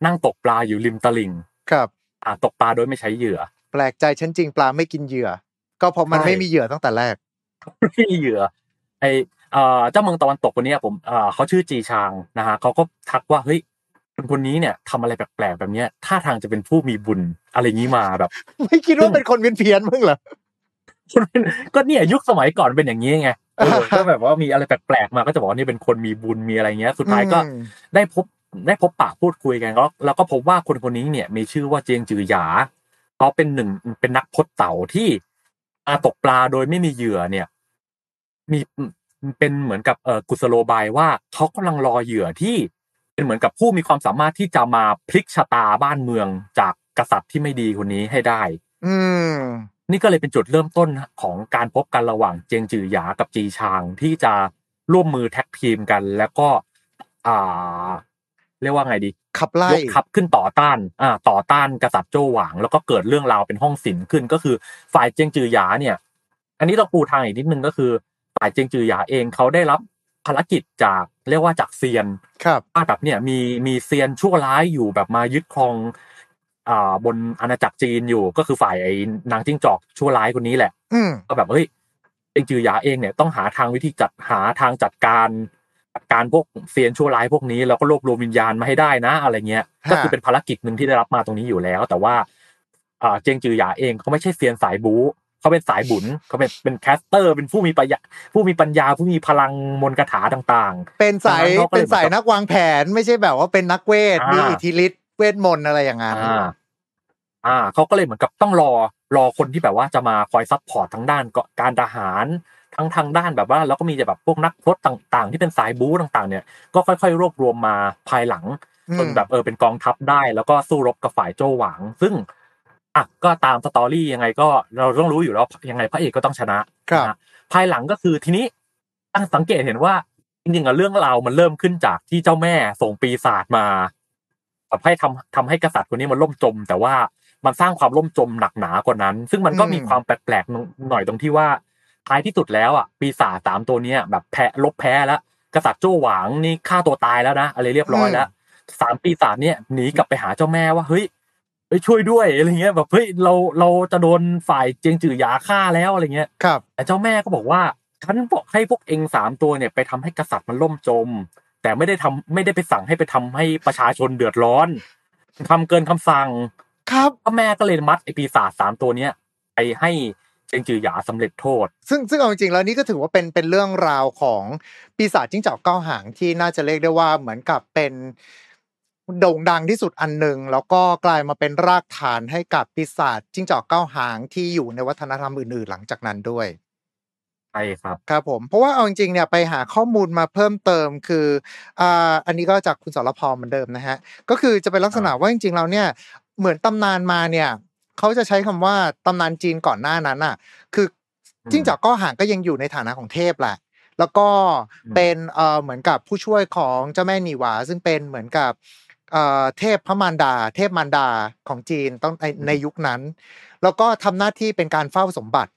นั่งตกปลาอยู่ริมตลิ่งครับ อ่าตกปลาโดยไม่ใช้เหยื่อ แปลกใจฉันจริงปลาไม่กินเหยื่อ ก็เพราะมันใช่ไม่มีเหยื่อตั้งแต่แรกไม่มีเหยื่อ ไอเอ่อเจ้าเมืองตะวันตกคนเนี้ยผมเอ่อเขาชื่อจีชางนะฮะเขาก็ทักว่าเฮ้ยคนคนนี้เนี่ยทำอะไรแปลกๆแบบเนี้ยท่าทางจะเป็นผู้มีบุญอะไรงี้มาแบบ ไม่คิดว่าเป็นคนเพี้ยนๆมึงเหรอคนเป็นก็เนี่ยยุคสมัยก่อนเป็นอย่างนี้ไงเอออ่า ก็แบบว่ามีอะไรแปลกๆมาก็จะบอกว่านี่เป็นคนมีบุญมีอะไรเงี้ย สุดท้ายก็อืมได้พบได้พบปะพูดคุยกันแล้วแล้วก็พบว่าคนคนนี้เนี่ย มีชื่อว่าเจียงจือหยาเขาเป็นหนึ่งเป็นนักพจน์เต่าที่อาตกปลาโดยไม่มีเหยื่อเนี่ย มีเป็นเหมือนกับเออกุศโลบายว่าเขากำลังรอเหยื่อที่เป็นเหมือนกับผู้มีความสามารถที่จะมาพลิกชะตาบ้านเมืองจากกษัตริย์ที่ไม่ดีคนนี้ให้ได้ อืม นี่ก็เลยเป็นจุดเริ่มต้นของการพบกันระหว่างเจียงจือหยากับจีชางที่จะร่วมมือแท็กทีมกัน แล้วก็อ่าเรียกว่าไงดีขับไล่ยกทัพขึ้นต่อต้านอ่าต่อต้านกษัตริย์โจวหวาง แล้วก็เกิดเรื่องราวเป็นห้องศิลป์ขึ้นก็คือฝ่ายเจียงจือหยาเนี่ย อันนี้เราปูทางอีกนิดนึงก็คือ ฝ่ายเจียงจือหยาเองเขาได้รับภารกิจจากเรียกว่าจากเซียน ครับว่าแบบเนี่ยมีมีเซียนชั่วร้ายอยู่แบบมายึดครอง อ่าบนอาณาจักรจีนอยู่ก็คือฝ่ายไอ้นางจิ้งจอกชั่วร้ายคนนี้แหละอืมก็แบบเฮ้ยเองจือหยาเองเนี่ยต้องหาทางวิธีจัดหาทางจัดการจัดการพวกเซียนชั่วร้ายพวกนี้แล้วก็รวบรวมวิญญาณมาให้ได้นะ อะไรเงี้ยฮะก็คือเป็นภารกิจหนึ่งที่ได้รับมาตรงนี้อยู่แล้ว แต่ว่าอ่าเจงจือหยาเองเขาไม่ใช่เซียนสายบู๊เขาเป็นสายบุญเขาเป็นเป็น caster เป็นผู้มีปัญญาผู้มีปัญญาผู้มีพลังมนต์คาถาต่างเป็นสายดังนั้นเขาก็เลยเป็นสายนักวางแผนไม่ใช่แบบว่าเป็นนักเวทอ่ามีมีอิทธิฤทธิ์ เวทมนต์อะไรอย่างๆนั้นอ่า อ่าเขาก็เลยเหมือนกับต้องรอรอคนที่แบบว่าจะมาคอย support ทั้งด้านการทหารทั้งทางด้านแบบว่าแล้วก็มีแบบพวกนักพรตต่าง ๆ ที่เป็นสายบู๊ต่าง ๆ เนี่ยก็ค่อย ๆ รวบรวมมาภายหลังอืมจนแบบเออเป็นกองทัพได้ แล้วก็สู้รบกับฝ่ายโจวหวัง ซึ่งอะก็ตามสตอรี่ยังไงก็เราต้องรู้อยู่แล้วยังไงพระเอกก็ต้องชนะครับนะฮะภายหลังก็คือทีนี้ตั้งสังเกตเห็นว่าจริงๆอะเรื่องราวมันเริ่มขึ้นจากที่เจ้าแม่ส่งปีศาจมา แบบให้ทำทำให้กษัตริย์คนนี้มันล่มจม แต่ว่ามันสร้างความล่มจมหนักหนากว่านั้น ซึ่งมันก็อืมมีความแปลกๆหน่อยตรงที่ว่าท้ายที่สุดแล้วอะปีศาจสามตัวเนี้ยแบบแพ้ลบแพ้แล้ว กษัตริย์โจ้หวางนี่ฆ่าตัวตายแล้วนะอะไรเรียบร้อยแล้วสามปีศาจเนี่ยหนีกลับไปหาเจ้าแม่ว่าเฮ้ยเฮ้ยช่วยด้วยอะไรเงี้ยแบบเฮ้ยเราเราจะโดนฝ่ายเจียงจือหยาฆ่าแล้วอะไรเงี้ยครับแต่เจ้าแม่ก็บอกว่าฉันบอกให้พวกเองสามตัวเนี่ยไปทำให้กษัตริย์มันล่มจม แต่ไม่ได้ทำไม่ได้ไปสั่งให้ไปทำให้ประชาชนเดือดร้อนทำเกินคำสั่ง ครับก็แม่ก็เลยมัดไอปีศาจสามตัวเนี้ยไปให้เจียงจือหยาสำเร็จโทษ ซึ่งซึ่งเอาจริงๆแล้วนี่ก็ถือว่าเป็นเป็นเรื่องราวของปีศาจจิ้งจอกเก้าหางที่น่าจะเรียกได้ว่าเหมือนกับเป็นโด่งดังที่สุดอันหนึ่งแล้วก็กลายมาเป็นรากฐานให้กับปีศาจจิ้งจอกเก้าหางที่อยู่ในวัฒนธรรมอื่นๆ หลังจากนั้นด้วย ใช่ครับครับผมเพราะว่าเอาจริงๆเนี่ยไปหาข้อมูลมาเพิ่มเติมคืออ่าอันนี้ก็จากคุณสรพรเหมือนเดิมนะฮะก็คือจะเป็นลักษณะว่าจริงๆแล้วเนี่ยเหมือนตำนานมาเนี่ยเขาจะใช้คำว่าตำนานจีนก่อนหน้านั้นอะ คือจิ้งจอกก้อหางก็ยังอยู่ในฐานะของเทพแหละ แล้วก็อืมเป็นเอ่อเหมือนกับผู้ช่วยของเจ้าแม่นีหวา ซึ่งเป็นเหมือนกับเอ่อเทพพระมารดา เทพมารดาของจีนต้องในในยุคนั้น แล้วก็ทำหน้าที่เป็นการเฝ้าสมบัติ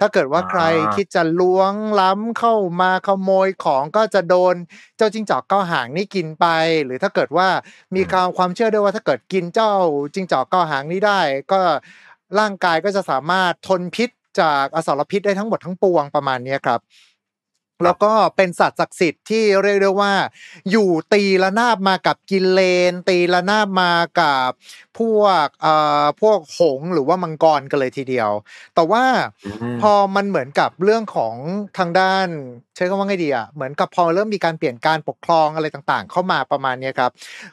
ถ้าเกิดว่าใครอ่าคิดจะล้วงล้ำเข้ามาขโมยของก็จะโดนเจ้าจิ้งจอกเก้าหางนี่กินไป หรือถ้าเกิดว่ามีความความเชื่อด้วยว่าถ้าเกิดกินเจ้าจิ้งจอกเก้าหางนี้ได้ ก็ร่างกายก็จะสามารถทนพิษจากอสรพิษได้ทั้งหมดทั้งปวงประมาณเนี้ยครับ แล้วก็เป็นสัตว์ศักดิ์สิทธิ์ที่เรียกได้ว่า อยู่ตีละนาบมากับกินเลน ตีละนาบมากับพวกเอ่อพวกหงส์หรือว่ามังกรกันเลยทีเดียว แต่ว่าอืมพอมันเหมือนกับเรื่องของทางด้านใช้คำว่าไงดีอะเหมือนกับพอเริ่มมีการเปลี่ยนการปกครองอะไรต่างๆ เข้ามาประมาณเนี้ยครับ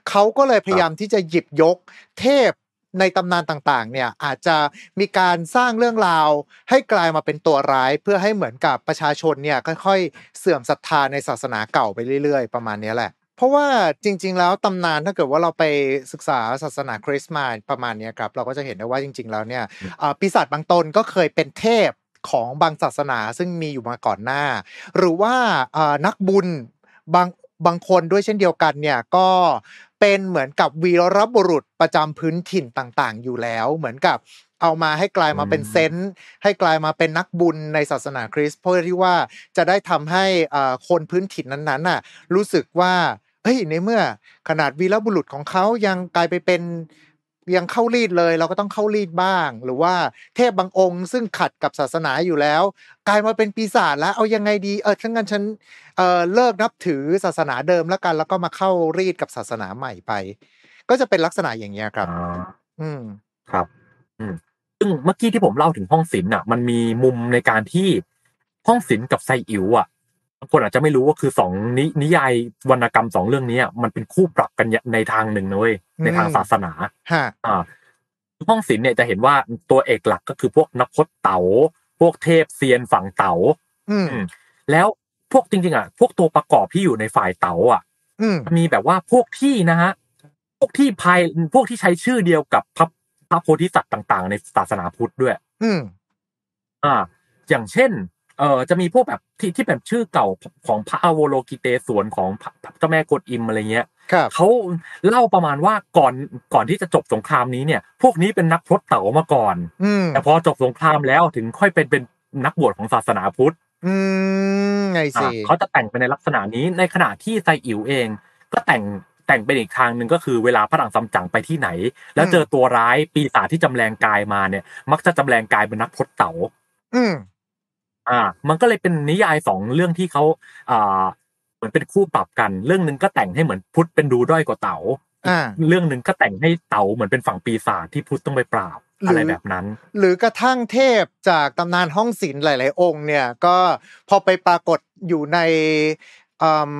เขาก็เลยพยายามที่จะหยิบยกเทพ ในตำนานต่างๆ เนี่ยอาจจะมีการสร้างเรื่องราว ให้กลายมาเป็นตัวร้ายเพื่อให้เหมือนกับประชาชนเนี่ยค่อยๆ เสื่อมศรัทธาในศาสนาเก่าไปเรื่อย ๆ ประมาณเนี้ยแหละ เพราะว่าจริง ๆ แล้วตำนานถ้าเกิดว่าเราไปศึกษาศาสนาคริสต์มาประมาณเนี้ยครับเราก็จะเห็นได้ว่าจริง ๆ แล้วเนี่ยอ่าปีศาจบางตนก็เคยเป็นเทพของบางศาสนาซึ่งมีอยู่มาก่อนหน้า หรือว่าอ่านักบุญบางบางคนด้วยเช่นเดียวกันเนี่ยก็ เป็นเหมือนกับวีรบุรุษประจำพื้นถิ่นต่างๆ อยู่แล้ว เหมือนกับเอามาให้กลายมาเป็นอืมเซนต์ให้กลายมาเป็นนักบุญในศาสนาคริสต์เพื่อที่ว่าจะได้ทำให้อ่าคนพื้นถิ่นนั้นๆน่ะรู้สึกว่าเฮ้ยในเมื่อขนาดวีรบุรุษของเขายังกลายไปเป็น ยังเข้ารีดเลย เราก็ต้องเข้ารีดบ้าง หรือว่าเทพบางองค์ ซึ่งขัดกับศาสนาอยู่แล้ว กลายมาเป็นปีศาจแล้ว เอายังไงดีเออทั้งนั้นฉันเออเลิกนับถือศาสนาเดิมแล้วกัน แล้วก็มาเข้ารีดกับศาสนาใหม่ไป ก็จะเป็นลักษณะอย่างเงี้ยครับอ่าอืมครับ อืมซึ่งเมื่อกี้ที่ผมเล่าถึงห้องศิลป์อะ มันมีมุมในการที่ห้องศิลป์กับไซอิ๋วอะบางคนอาจจะไม่รู้ว่าคือสองนินิยายวรรณกรรมสองเรื่องนี้อะมันเป็นคู่ปรับกันในทางหนึ่งนะเว้ยในทางอืมศาสนาฮะอ่าห้องศิลป์เนี่ยจะเห็นว่าตัวเอกหลักก็คือพวกนักพจน์เต๋าพวกเทพเซียนฝั่งเต๋าอืมอืมแล้วพวกจริงๆอะพวกตัวประกอบที่อยู่ในฝ่ายเต๋าอะอืมมีแบบว่าพวกที่นะฮะพวกที่ภายพวกที่ใช้ชื่อเดียวกับพระพระโพธิสัตว์ต่าง ๆ ในศาสนาพุทธด้วย อืมอ่า อย่างเช่น เอ่อจะมีพวกแบบที่ที่แบบชื่อเก่าของพระอโวโลกิเตศวนของพระเจ้าแม่กวนอิมอะไรเงี้ยครับเขาเล่าประมาณว่าก่อนก่อนที่จะจบสงครามนี้เนี่ย พวกนี้เป็นนักพรตเต๋ามาก่อนอืมแต่พอจบสงครามแล้วถึงค่อยเป็นเป็นนักบวชของศาสนาพุทธอืมไงสิอ่าเขาจะแต่งไปในลักษณะนี้ในขณะที่ไซอิ๋วเอง ก็แต่งแต่งเป็นอีกทางหนึ่งก็คือเวลาพระถังซัมจั๋งไปที่ไหน แล้วเจอตัวร้ายปีศาจที่จำแรงกายมาเนี่ย มักจะจำแรงกายเป็นนักพรตเต๋า อืมอ่า มันก็เลยเป็นนิยายสองเรื่องที่เขาอ่าเหมือนเป็นคู่ปรับกัน เรื่องหนึ่งก็แต่งให้เหมือนพุทธเป็นดูด้อยกว่าเต๋าอ่าเรื่องหนึ่งก็แต่งให้เต๋าเหมือนเป็นฝั่งปีศาจที่พุทธต้องไปปราบหรือออะไรแบบนั้น หรือกระทั่งเทพจากตำนานห้องศิลป์หลาย ๆ องค์เนี่ยก็พอไปปรากฏอยู่ในอืม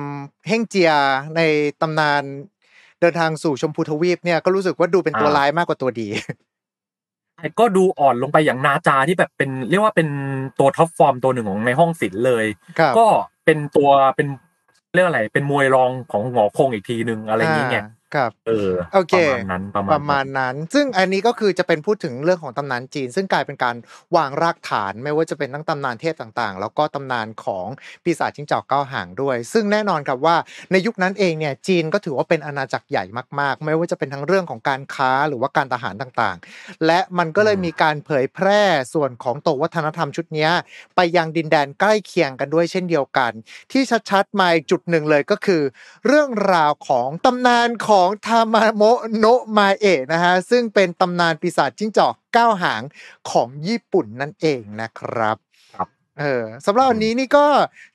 เฮ่งเจียในตำนานเดินทางสู่ชมพูทวีปเนี่ยก็รู้สึกว่าดูเป็นตัวอ่าร้ายมากกว่าตัวดี ก็ดูอ่อนลงไปอย่างนาจาที่แบบเป็นเรียกว่าเป็นตัว top form ตัวหนึ่งของในห้องศิลป์เลยครับก็เป็นตัวเป็นเรียกอะไร เป็นมวยรองของหงอคงอีกทีหนึ่งอะไรอย่างเงี้ยา ครับเออโอเคประมาณนั้นประมาณประมาณนั้น ซึ่งอันนี้ก็คือจะเป็นพูดถึงเรื่องของตำนานจีน ซึ่งกลายเป็นการวางรากฐานไม่ว่าจะเป็นทั้งตำนานเทพต่างๆ แล้วก็ตำนานของปีศาจจิ้งจอกเก้าหางด้วย ซึ่งแน่นอนครับว่าในยุคนั้นเองเนี่ยจีนก็ถือว่าเป็นอาณาจักรใหญ่มากๆ ไม่ว่าจะเป็นทั้งเรื่องของการค้าหรือว่าการทหารต่างๆ และมันก็เลยมีการเผยแพร่ส่วนของตัววัฒนธรรมชุดเนี้ยไปยังดินแดนใกล้เคียงกันด้วยเช่นเดียวกัน ที่ชัดๆมาอีกจุดหนึ่งเลยก็คือ เรื่องราวของตำนานของทามาโมโนะมาเอะนะฮะซึ่งเป็นตำนานปีศาจจิ้งจอกเก้าหางของญี่ปุ่นนั่นเองนะครับครับเออสำหรับวันนี้นี่ก็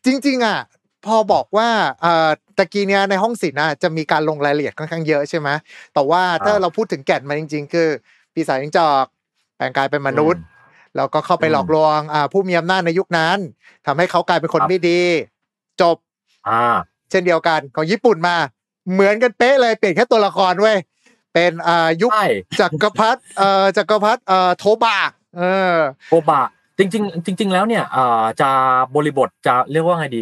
จริง ๆ อะ พอบอกว่าเอ่อตะกี้เนี้ยในห้องศิลป์น่ะจะมีการลงรายละเอียดค่อนข้างเยอะใช่ไหมแต่ว่าถ้าเราพูดถึงแก่นมันจริง ๆ คือ ปีศาจจิ้งจอกแปลงกายเป็นมนุษย์แล้วก็เข้าไปหลอกลวงอ่าผู้มีอำนาจในยุคนั้นทำให้เขากลายเป็นคนครับไม่ดี จบอ่าเช่นเดียวกันของญี่ปุ่นมา เหมือนกันเป๊ะเลยเปลี่ยนแค่ตัวละครเว้ยเป็นอ่ายุคใช่จักรพรรดิเอ่อจักรพรรดิเอ่อโทบะเออโอบะจริง ๆ จริง ๆ แล้วเนี่ยอ่าจะบริบทจะเรียกว่าไงดี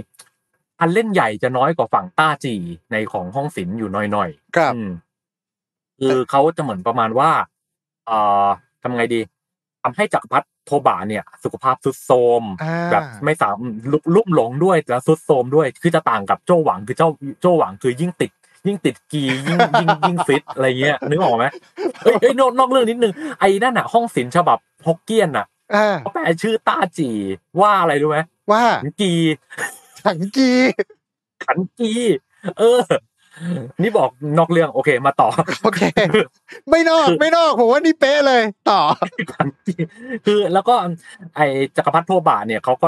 อันเล่นใหญ่จะน้อยกว่าฝั่งต้าจีในของห้องศิลป์อยู่หน่อยๆครับอืมคือเขาจะเหมือนประมาณว่าเอ่อทำไงดีทำให้จักรพรรดิโทบะเนี่ย สุขภาพทรุดโทรมอ่าแบบไม่สามลุลุ่มหลงด้วยแล้วทรุดโทรมด้วย คือจะต่างกับโจหวังคือเจ้าโจหวังคือยิ่งติด ยิ่งติดกียิ่งยิ่งยิ่งฟิตอะไรเงี้ยนึกออกไหมเอ้ยเอ้ยนอกนอกเรื่องนิดนึงไอ้นั่นอะ ห้องศิลป์ฉบับฮอกเกี้ยนอะอ่าเขาแปลชื่อต้าจีว่าอะไรรู้ไหมว่าขันกีถังกีขันกีเออ นี่บอกนอกเรื่องโอเคมาต่อ โอเค ไม่นอกไม่นอกผมว่านี่เป๊ะเลย ต่อขันกีคือแล้วก็ ไอจักรพรรดิโทบะเนี่ยเขาก็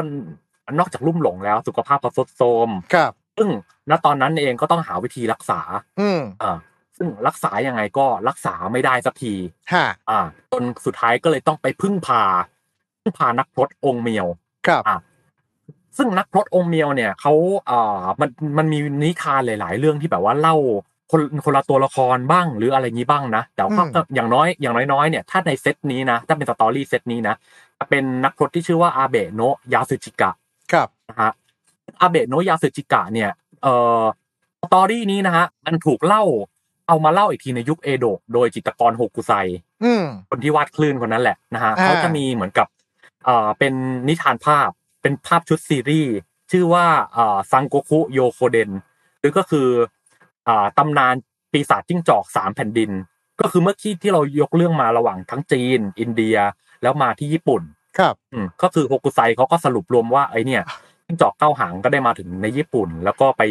นอกจากลุ่มหลงแล้ว สุขภาพเขาทรุดโทรมครับ ซึ่งณตอนนั้นเองก็ต้องหาวิธีรักษา อืมอ่าซึ่งรักษายังไงก็รักษาไม่ได้สักทีฮะอ่าจนสุดท้ายก็เลยต้องไปพึ่งพาพึ่งพานักพรตองค์เมียว ครับอะซึ่งนักพรตองค์เมียวเนี่ยเขาอ่ามันมันมีนิทานหลาย ๆ เรื่องที่แบบว่าเล่าคนคนละตัวละครบ้างหรืออะไรงี้บ้างนะแต่ว่าอืมอย่างน้อยอย่างน้อยๆเนี่ยถ้าในเซตนี้นะถ้าเป็น story set นี้นะจะเป็นนักพรตที่ชื่อว่าอาเบะโนะยาสึจิกะครับนะฮะ อาเบะโนะยาสึจิกะเนี่ยเอ่อ story นี้นะฮะมันถูกเล่าเอามาเล่าอีกทีในยุคเอโดะโดยจิตรกรโฮกุไซอืมคนที่วาดคลื่นคนนั้นแหละนะฮะอ่าเขาจะมีเหมือนกับเอ่อเป็นนิทานภาพเป็นภาพชุดซีรีส์ชื่อว่าเอ่อซังโกคุโยโคเดนหรือก็คือเอ่อตำนานปีศาจจิ้งจอกสามแผ่นดิน ก็คือเมื่อกี้ที่เรายกเรื่องมาระหว่างทั้งจีน อินเดียแล้วมาที่ญี่ปุ่น ครับ อืมก็คือโฮกุไซเขาก็สรุปรวมว่าไอเนี่ย จิ้งจอกเก้าหางก็ได้มาถึงในญี่ปุ่น แล้วก็ไป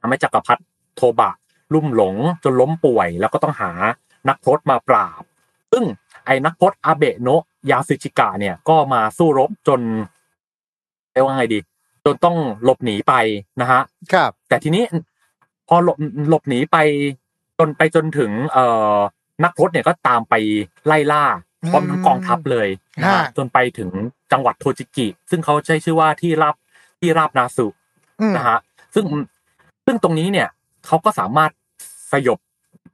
ทำให้จักรพรรดิโทบะลุ่มหลงจนล้มป่วย แล้วก็ต้องหานักพรตมาปราบ ซึ่งไอ้นักพรตอาเบะโนะยาสึจิกะเนี่ยก็มาสู้รบจนเรียกว่าไงดี จนต้องหลบหนีไปนะฮะครับ แต่ทีนี้พอหลบหลบหนีไปจนไปจนถึง เอ่อนักพรตเนี่ยก็ตามไปไล่ล่าพร้อมทั้งกองทัพเลยนะฮะฮะจนไปถึงจังหวัดโทจิกิ ซึ่งเขาใช้ชื่อว่าที่ราบ ที่ราบนาสุอืมนะฮะซึ่งซึ่งตรงนี้เนี่ยเขาก็สามารถสยบ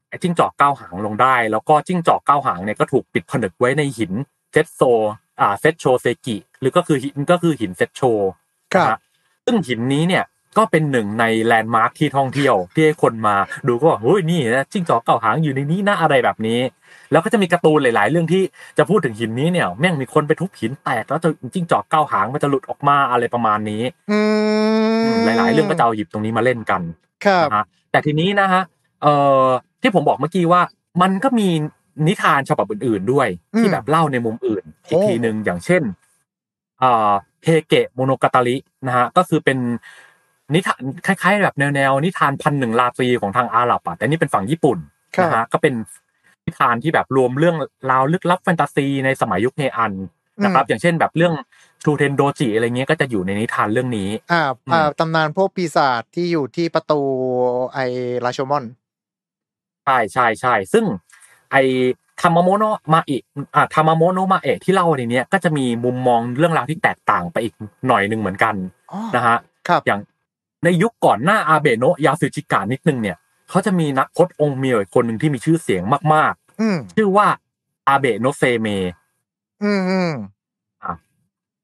ไอ้จิ้งจอกเก้าหางลงได้ แล้วก็จิ้งจอกเก้าหางเนี่ยก็ถูกปิดผนึกไว้ในหินเซตโซอ่าเซตโชเซกิหรือก็คือหินก็คือหินเซตโชครับนะฮะซึ่งหินนี้เนี่ย ก็เป็นหนึ่งใน landmark ที่ท่องเที่ยวที่ให้คนมาดูก็บอกเฮ้ยนี่นะจิ้งจอกเก้าหางอยู่ในนี้นะอะไรแบบนี้ แล้วก็จะมีการ์ตูนหลาย ๆ เรื่องที่จะพูดถึงหินนี้เนี่ยแม่งมีคนไปทุบหินแตกแล้วจะจิ้งจอกเก้าหางมันจะหลุดออกมาอะไรประมาณนี้อืมหลาย ๆ เรื่องก็จะเอาหยิบตรงนี้มาเล่นกันครับนะฮะแต่ทีนี้นะฮะเอ่อที่ผมบอกเมื่อกี้ว่ามันก็มีนิทานฉบับอื่น ๆ ด้วยอืมที่แบบเล่าในมุมอื่นอีกโอ้ทีหนึ่งอย่างเช่นเอ่อเฮเกะโมโนกาตารินะฮะก็คือเป็น นิทานคล้ายๆ แบบแนวๆนิทานพันหนึ่งราตรีของทางอาหรับอะแต่นี่เป็นฝั่งญี่ปุ่นครับนะฮะก็เป็นนิทานที่แบบรวมเรื่องราวลึกลับแฟนตาซีในสมัยยุคเฮอันนะครับ อย่างเช่นแบบเรื่องชูเทนโดจิอะไรเงี้ยก็จะอยู่ในนิทานเรื่องนี้ อ่าอ่าอืมตำนานพวกปีศาจที่อยู่ที่ประตูไอราโชมอนใช่ใช่ใช่ซึ่ง ไอทามาโมโนะมาอิอ่าทามาโมโนะมาเอะที่เล่าในเนี้ยก็จะมีมุมมองเรื่องราวที่แตกต่างไปอีกหน่อยหนึ่งเหมือนกันอ๋อนะฮะครับอย่าง ในยุคก่อนหน้าอาเบโนะยาสึจิกะนิดนึงเนี่ยเขาจะมีนักพจน์องค์เมียวอีกคนหนึ่งที่มีชื่อเสียงมากอืมๆชื่อว่าอาเบโนะเซเมอืมอืม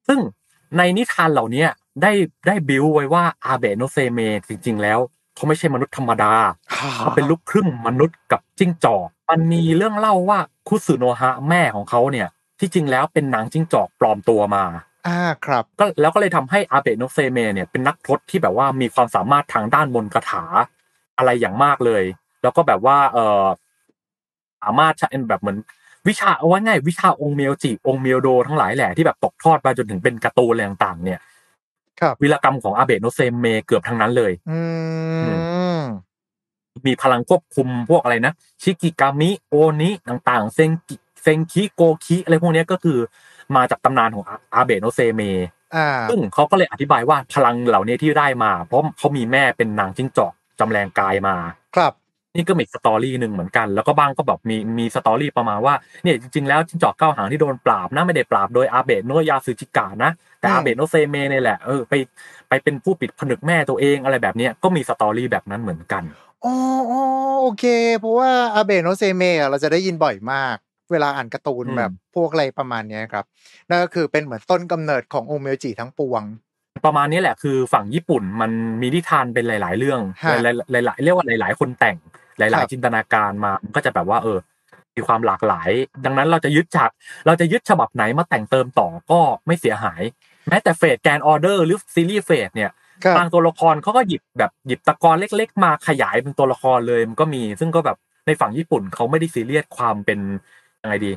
ซึ่งในนิทานเหล่าเนี้ยได้ได้บิวไว้ว่าอาเบโนะเซเมจริง ๆ แล้วเขาไม่ใช่มนุษย์ธรรมดาเขาเป็นลูกครึ่งมนุษย์กับจิ้งจอกมันมีเรื่องเล่าว่าคุสึโนะฮะแม่ของเขาเนี่ย ที่จริงแล้วเป็นนางจิ้งจอกปลอมตัวมา อ่าครับก็แล้วก็เลยทำให้อาเบะโนะเซเมเนี่ยเป็นนักพรตที่แบบว่ามีความสามารถทางด้านมนต์คาถาอะไรอย่างมากเลย แล้วก็แบบว่าเออสามารถใช้แบบเหมือนวิชาเอาไว้ง่ายวิชาองค์เมียวจิองค์เมียวโดทั้งหลายแหละที่แบบตกทอดมาจนถึงเป็นการ์ตูนอะไรต่างๆเนี่ย ครับวีรกรรมของอาเบะโนะเซเมเกือบทั้งนั้นเลย อืมมีพลังควบคุมพวกอะไรนะชิกิกามิโอนิต่างๆ เซงกิเซงคิโกคิอะไรพวกเนี้ยก็คือ มาจากตำนานของอาอาเบะโนะเซเมอ่าซึ่งเขาก็เลยอธิบายว่าพลังเหล่านี้ที่ได้มา เพราะเขามีแม่เป็นนางจิ้งจอกจำแลงกายมา ครับ นี่ก็มี story หนึ่งเหมือนกัน แล้วก็บ้างก็แบบมีมี story ประมาณว่าเนี่ยจริงๆแล้วจิ้งจอกเก้าหางที่โดนปราบนะไม่ได้ปราบโดยอาเบะโนะยาสึจิกะนะ แต่อืมอาเบะโนะเซเมเนี่ยแหละเออไปไปเป็นผู้ปิดผนึกแม่ตัวเองอะไรแบบเนี้ยก็มี story แบบนั้นเหมือนกันอ๋ออ๋อโอเค เพราะว่าอาเบโนะเซเมะเราจะได้ยินบ่อยมาก เวลาอ่านการ์ตูนอืมแบบพวกอะไรประมาณเนี้ยครับนั่นก็คือเป็นเหมือนต้นกำเนิดขององเมียวจิทั้งปวง ประมาณนี้แหละคือฝั่งญี่ปุ่นมันมีนิทานเป็นหลาย ๆ เรื่องฮะหลายๆหลายๆเรียกว่าหลาย ๆ คนแต่งหครัลายบๆจินตนาการมามันก็จะแบบว่าเออมีความหลากหลาย ดังนั้นเราจะยึดจากเราจะยึดฉบับไหนมาแต่งเติมต่อก็ไม่เสียหาย แม้แต่เฟสแกนออเดอร์หรือซีรีส์เฟสเนี่ยครับบางตัวละครเขาก็หยิบแบบหยิบตะกอนเล็ก ๆ มาขยายเป็นตัวละครเลยมันก็มี ซึ่งก็แบบในฝั่งญี่ปุ่นเขาไม่ได้ซีเรียสความเป็น ยังไงดี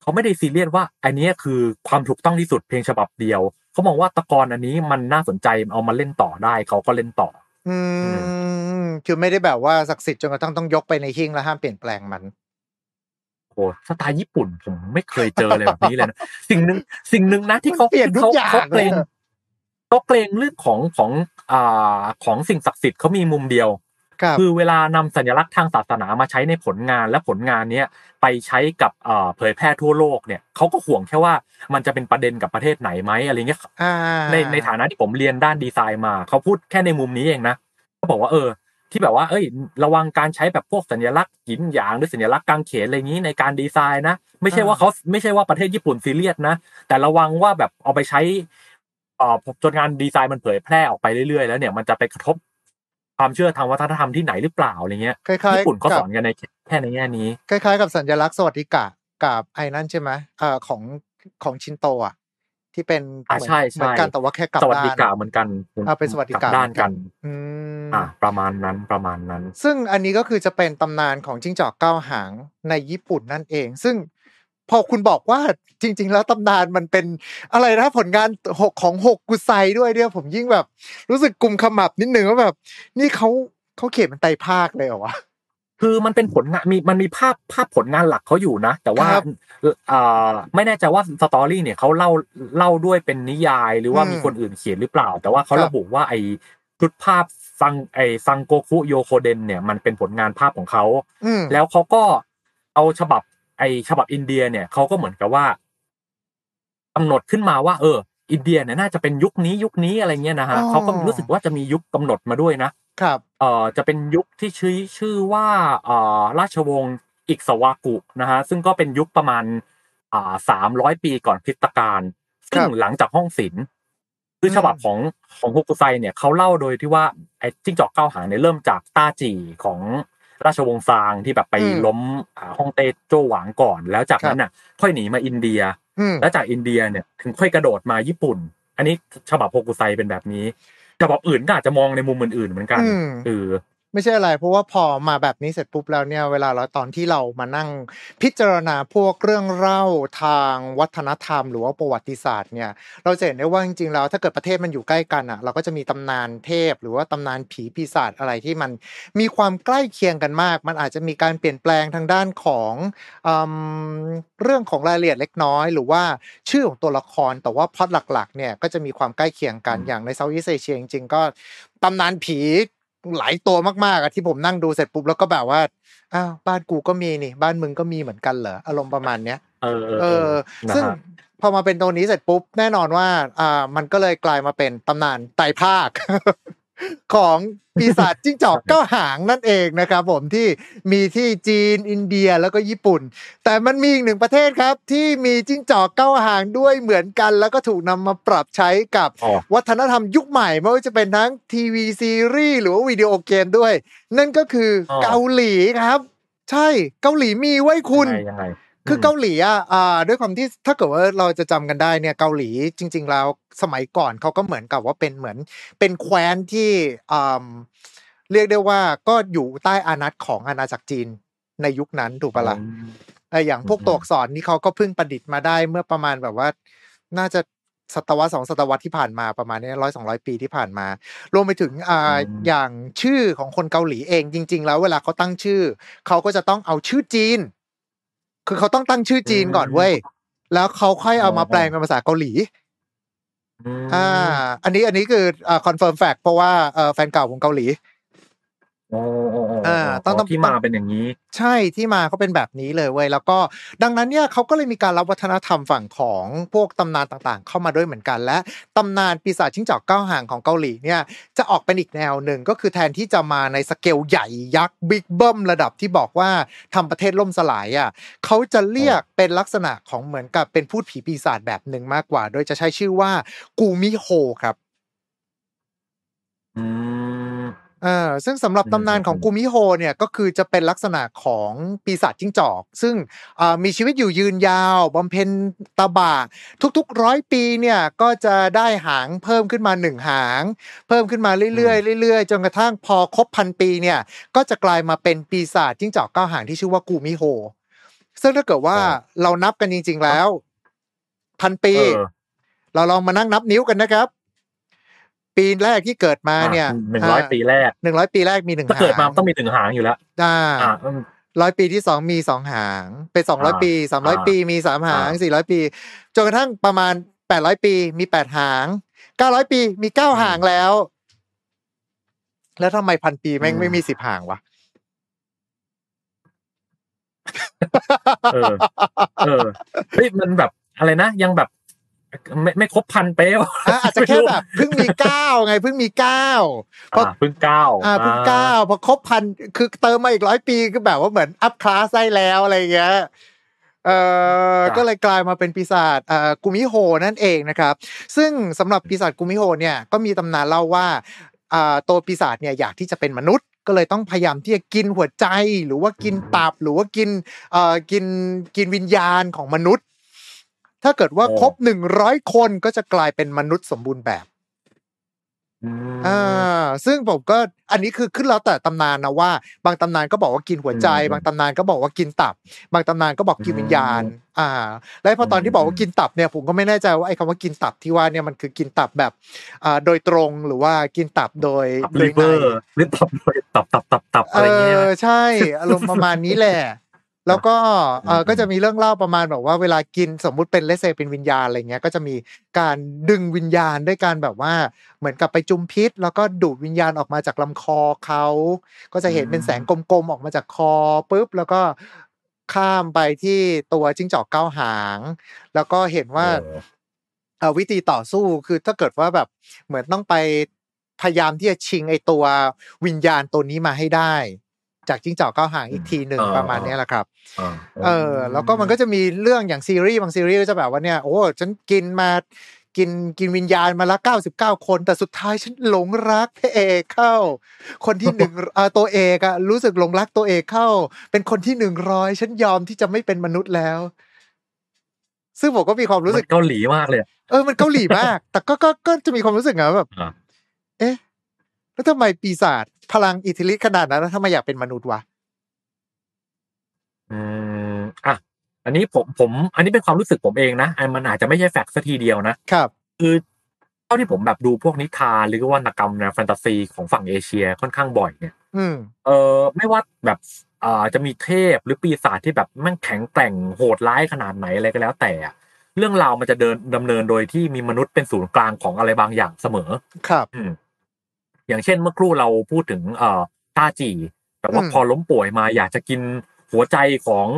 เขาไม่ได้ซีเรียสว่า อันเนี้ยคือความถูกต้องที่สุดเพลงฉบับเดียว เขามองว่าตะกอนอันนี้มันน่าสนใจเอามาเล่นต่อได้เขาก็เล่นต่อ อืมคือไม่ได้แบบว่าศักดิ์สิทธิ์จนกระทั่งต้องยกไปในหิ้งแล้วห้ามเปลี่ยนแปลงมันโอ้สไตล์ญี่ปุ่นผมไม่เคยเจออะไรแบบนี้เลยนะสิ่งหนึ่งสิ่งหนึ่งนะที่เขาเปลี่ยนทุกเขาอย่างเขาเกรงเลยเขาเกรงเรื่องของของอ่าของสิ่งศักดิ์สิทธิ์เขามีมุมเดียว ครับคือเวลานำสัญลักษณ์ทางศาสนามาใช้ในผลงานและผลงานเนี้ยไปใช้กับเอ่อเผยแพร่ทั่วโลกเนี่ยเขาก็ห่วงแค่ว่ามันจะเป็นประเด็นกับประเทศไหนไหมอะไรเงี้ยอ่าในในฐานะที่ผมเรียนด้านดีไซน์มาเขาพูดแค่ในมุมนี้เองนะเขาบอกว่าเออ ที่แบบว่า เอ้ย ระวังการใช้แบบพวกสัญลักษณ์หยินหยางหรือสัญลักษณ์กางเขนอะไรอย่างนี้ในการดีไซน์นะไม่ใช่ว่าเขาไม่ใช่ว่าประเทศญี่ปุ่นซีเรียสนะแต่ระวังว่าแบบเอาไปใช้เอ่อจนงานดีไซน์มันเผยแพร่ออกไปเรื่อยๆแล้วเนี่ยมันจะไปกระทบ ความเชื่อทางวัฒนธรรมที่ไหนหรือเปล่าอะไรเงี้ยคล้ายๆญี่ปุ่นเขากับสอนกันในแค่ในแง่นี้ คล้ายๆ กับสัญลักษณ์สวัสดิกะกับไอ้นั่นใช่ไหมเอ่อของของชินโตอะที่เป็นอ่าเหมือนใช่ใช่เหมือนกันแต่ว่าแค่กลับสวัสดิด้านกาเหมือนกันอ่าเป็นสวัสดิกกาลับด้านกันอืมอ่า ประมาณนั้นประมาณนั้น ซึ่งอันนี้ก็คือจะเป็นตำนานของจิ้งจอกเก้าหางในญี่ปุ่นนั่นเอง ซึ่ง พอคุณบอกว่าจริง ๆ แล้วตำนานมันเป็นอะไรนะผลงานหกของหกกุไซด้วยเนี่ยผมยิ่งแบบ รู้สึกกลุ่มขมับนิดนึงว่าแบบ นี่เขาเขาเขียนเป็นไตรภาคเลยเหรอวะคือมันเป็นผลงานมีมันมีภาพภาพผลงานหลักเขาอยู่นะ แต่ว่าครับเอ่อไม่แน่ใจว่าสตอรี่เนี่ยเขาเล่าเล่าด้วยเป็นนิยายหรือว่าอืมมีคนอื่นเขียนหรือเปล่า แต่ว่าเขาครับระบุว่าไอ้ชุดภาพซังไอ้ซังโกคุโยโคเดนเนี่ยมันเป็นผลงานภาพของเขาอืมแล้วเขาก็เอาฉบับ ไอ้ฉบับอินเดียเนี่ยเขาก็เหมือนกับว่ากำหนดขึ้นมาว่า เออ อินเดียเนี่ยน่าจะเป็นยุคนี้ยุคนี้อะไรเงี้ยนะฮะอ๋อเขาก็รู้สึกว่าจะมียุคกำหนดมาด้วยนะครับเอ่อจะเป็นยุคที่ชื่อชื่อว่าเอ่อราชวงศ์อิกสวากุนะฮะซึ่งก็เป็นยุคประมาณอ่าสามร้อยปีก่อนคริสตกาลซึ่งครับหลังจากห้องศิลป์คือมฉบับของของฮุกุไซเนี่ยเขาเล่าโดยที่ว่าไอ้จิ้งจอกเก้าหางเนี่ยเริ่มจากต้าจีของ ราชวงศ์ซางที่แบบไปอืมล้มอ่าฮ่องเต้โจวหวางก่อน แล้วจากนั้นน่ะ ค่อยหนีมาอินเดียอืมแล้วจากอินเดียเนี่ยถึงค่อยกระโดดมาญี่ปุ่น อันนี้ฉบับโฮกุไซเป็นแบบนี้ฉบับอื่นก็อาจจะมองในมุมอื่นๆเหมือนกันอืมเออ ไม่ใช่อะไร เพราะว่าพอมาแบบนี้เสร็จปุ๊บแล้วเนี่ยเวลาเราตอนที่เรามานั่งพิจารณาพวกเรื่องเล่าทางวัฒนธรรม หรือว่าประวัติศาสตร์เนี่ยเราจะเห็นได้ว่าจริงๆแล้วถ้าเกิดประเทศมันอยู่ใกล้กันอะ เราก็จะมีตำนานเทพ หรือว่าตำนานผีปีศาจอะไรที่มันมีความใกล้เคียงกันมาก มันอาจจะมีการเปลี่ยนแปลงทางด้านของอืมเรื่องของรายละเอียดเล็กน้อย หรือว่าชื่อของตัวละครแต่ว่าพล็อตหลักๆเนี่ยก็จะมีความใกล้เคียงกันอืมอย่างในเซาท์อีสเอเชียจริงๆก็ตำนานผี หลายตัวมากๆอะที่ผมนั่งดูเสร็จปุ๊บแล้วก็แบบว่าอ้าวบ้านกูก็มีนี่บ้านมึงก็มีเหมือนกันเหรออารมณ์ประมาณเนี้ยเออเออนะซึ่งฮะพอมาเป็นตัวนี้เสร็จปุ๊บแน่นอนว่า อ่า มันก็เลยกลายมาเป็นตำนานไตรภาค ของปีศาจจิ้งจอกเก้าหางนั่นเองนะครับผมที่มีที่จีนอินเดียแล้วก็ญี่ปุ่น แต่มันมีอีกหนึ่งประเทศครับ ที่มีจิ้งจอกเก้าหางด้วยเหมือนกัน แล้วก็ถูกนำมาปรับใช้กับอ๋อวัฒนธรรมยุคใหม่ไม่ว่าจะเป็นทั้งทีวีซีรีส์หรือว่าวิดีโอเกมด้วย นั่นก็คือออเกาหลีครับ ใช่เกาหลีมีไว้คุณยังไงยังไง คือเกาหลีอะอ่าด้วยความที่ถ้าเกิดว่าเราจะจำกันได้เนี่ยเกาหลีจริง ๆ แล้วสมัยก่อนเขาก็เหมือนกับว่าเป็นเหมือนเป็นแคว้นที่อ่าเรียกได้ว่าก็อยู่ใต้อานัตของอาณาจักรจีนในยุคนั้นถูกปะล่ะอืมไออย่างพวกอืมตัวอักษรนี่เขาก็เพิ่งประดิษฐ์มาได้เมื่อประมาณแบบว่าน่าจะศตวรรษสองศตวรรษที่ผ่านมาประมาณนี้ร้อยสองร้อยปีที่ผ่านมา รวมไปถึงอ่าอย่างชื่อของคนเกาหลีเองจริง ๆ แล้วเวลาเขาตั้งชื่อเขาก็จะต้องเอาชื่อจีน คือเขาต้องตั้งชื่อจีนก่อนเว้ยแล้วเขาค่อยเอามาแปลงเป็นภาษาเกาหลีมอ่า อันนี้อันนี้คืออ่า confirm fact เพราะว่าเอ่อแฟนเก่าผมเกาหลีโอ้โอ้โอ้อ่าต้องต้องที่มาเป็นอย่างนี้ ใช่ที่มาเขาเป็นแบบนี้เลยเว้ยแล้วก็ดังนั้นเนี่ยเขาก็เลยมีการรับวัฒนธรรมฝั่งของพวกตำนานต่างๆ เข้ามาด้วยเหมือนกัน และตำนานปีศาจจิ้งจอกเก้าหางของเกาหลีเนี่ยจะออกเป็นอีกแนวหนึ่งก็คือแทนที่จะมาในสเกลใหญ่ยักษ์บิ๊กเบิ้มระดับที่บอกว่าทำประเทศล่มสลายอะเขาจะเรียกเป็นลักษณะของเหมือนกับเป็นภูตผีปีศาจแบบหนึ่งมากกว่า โดยจะใช้ชื่อว่ากูมิโฮครับอืมเออซึ่งสำหรับอืมตำนานของอืมกูมิโฮเนี่ยก็คือจะเป็นลักษณะของปีศาจจิ้งจอก ซึ่งอ่ามีชีวิตอยู่ยืนยาวบำเพ็ญตบะทุกๆร้อยปีเนี่ยก็จะได้หางเพิ่มขึ้นมาหนึ่งหาง เพิ่มขึ้นมาเรื่อยๆเรื่อยๆ จนกระทั่งพอครบพันปีเนี่ยก็จะกลายมาเป็นปีศาจจิ้งจอกเก้าหางที่ชื่อว่ากูมิโฮซึ่งถ้าเกิดว่าเออเรานับกันจริง ๆแล้ว พันปีเออเราลองมานั่งนับนิ้วกันนะครับ ปีแรกที่เกิดมาเนี่ยหนึ่งร้อยปีแรกหนึ่งร้อยปีแรกมีหนึ่งถ้าหางเกิดมาต้องมีถึงหางอยู่แล้วอ่าอ่าอืมร้อยปีที่สองมีสองหาง เป็นสองร้อยอ่าปีสามร้อยอ่าปีมีสามหางอ่าสี่ร้อยปีจนกระทั่งประมาณแปดร้อยปีมีแปดหางเก้าร้อยปีมีเก้าหางแล้ว แล้วทำไมพันปีแม่งไม่มีสิบหางวะเออเออเฮ้ยมันแบบอะไรนะยังแบบ ไม่ไม่ครบพันเป๊ะวะอะอาจจะแค่แบบเพิ่งมีเก้าไงเพิ่งมีเก้าพออ่าเพิ่งเก้าอ่าเพิ่งเก้าพอครบพันคือเติมมาอีกร้อยปีก็แบบว่าเหมือนอัพคลาสได้แล้วอะไรอย่างเงี้ยเอ่อก็เลยกลายมาเป็นปีศาจเอ่อกุมิโฮนั่นเองนะครับ ซึ่งสำหรับปีศาจกุมิโฮเนี่ยก็มีตำนานเล่าว่าอ่าตัวปีศาจเนี่ยอยากที่จะเป็นมนุษย์ก็เลยต้องพยายามที่จะกินหัวใจหรือว่ากินตับหรือว่ากินเอ่อกินกินวิญญาณของมนุษย์ ถ้าเกิดว่าครบหนึ่งร้อยคนก็จะกลายเป็นมนุษย์สมบูรณ์แบบอืมอ่าซึ่งผมก็อันนี้คือขึ้นแล้วแต่ตำนานนะว่า บางตำนานก็บอกว่ากินหัวใจอืมบางตำนานก็บอกว่ากินตับ บางตำนานก็บอกกินอืมวิญญาณ อ่า และพอตอนที่บอกว่าอืมกินตับเนี่ยผมก็ไม่แน่ใจว่าไอ้คำว่ากินตับที่ว่าเนี่ยมันคือกินตับแบบอ่าโดยตรงหรือว่ากินตับโดยตับโดลิยเวในอร์หรือตับตับตับตับตับเออะไรเงี้ยอใช่อารมณ์ประมาณนี้แหละ แล้วก็เอออืมก็จะมีเรื่องเล่าประมาณแบบว่าเวลากินสมมุติเป็นเลสเซเป็นวิญญาณอะไรเงี้ยก็จะมีการดึงวิญญาณด้วยการแบบว่าเหมือนกับไปจุมพิษ แล้วก็ดูดวิญญาณออกมาจากลำคอเขาก็จะเห็นเป็นแสงกลมๆออกมาจากคอปุ๊บแล้วก็ข้ามไปที่ตัวจิ้งจอกเก้าหาง แล้วก็เห็นว่าเออเอ่อวิธีต่อสู้คือถ้าเกิดว่าแบบเหมือนต้องไปพยายามที่จะชิงไอตัววิญญาณตัวนี้มาให้ได้ จากจิ้งจอกเก้าหางอีกทีหนึ่งเออประมาณเนี้ยแหละครับอ่าเออแล้วก็มันก็จะมีเรื่องอย่างซีรีส์บางซีรีส์ก็จะแบบว่าเนี่ยโอ้ฉันกินมากินกินวิญญาณมาละเก้าสิบเก้าคน แต่สุดท้ายฉันหลงรักพระเอกเข้า คนที่หนึ่งเอ่อตัวเอกอะรู้สึกหลงรักตัวเอกเข้า เป็นคนที่หนึ่งร้อยฉันยอมที่จะไม่เป็นมนุษย์แล้ว ซึ่งผมก็มีความรู้สึกมันเกาหลีมากเลย เออมันเกาหลีมาก แต่ก็ก็ก็จะมีความรู้สึกนะแบบอ่าเอ๊ะ แล้วทำไมปีศาจพลังอิทธิฤทธิ์ขนาดนั้นแล้วทำไมอยากเป็นมนุษย์วะอืมอะอันนี้ผมผม อันนี้เป็นความรู้สึกผมเองนะอันมันอาจจะไม่ใช่แฟกต์สัทีเดียวนะครับ คือเท่าที่ผมแบบดูพวกนิทานหรือว่าวรรณกรรมแนวแฟนตาซีของฝั่งเอเชียค่อนข้างบ่อยเนี่ย อืมเออไม่ว่าแบบอ่าจะมีเทพหรือปีศาจที่แบบแม่งแข็งแกร่งโหดร้ายขนาดไหนอะไรก็แล้วแต่อะเรื่องราวมันจะเดินดำเนินโดยที่มีมนุษย์เป็นศูนย์กลางของอะไรบางอย่างเสมอ ครับ อืม อย่างเช่นเมื่อครู่เราพูดถึงเอ่อต้าจีแบบว่าอืมพอล้มป่วยมาอยากจะกินหัวใจของ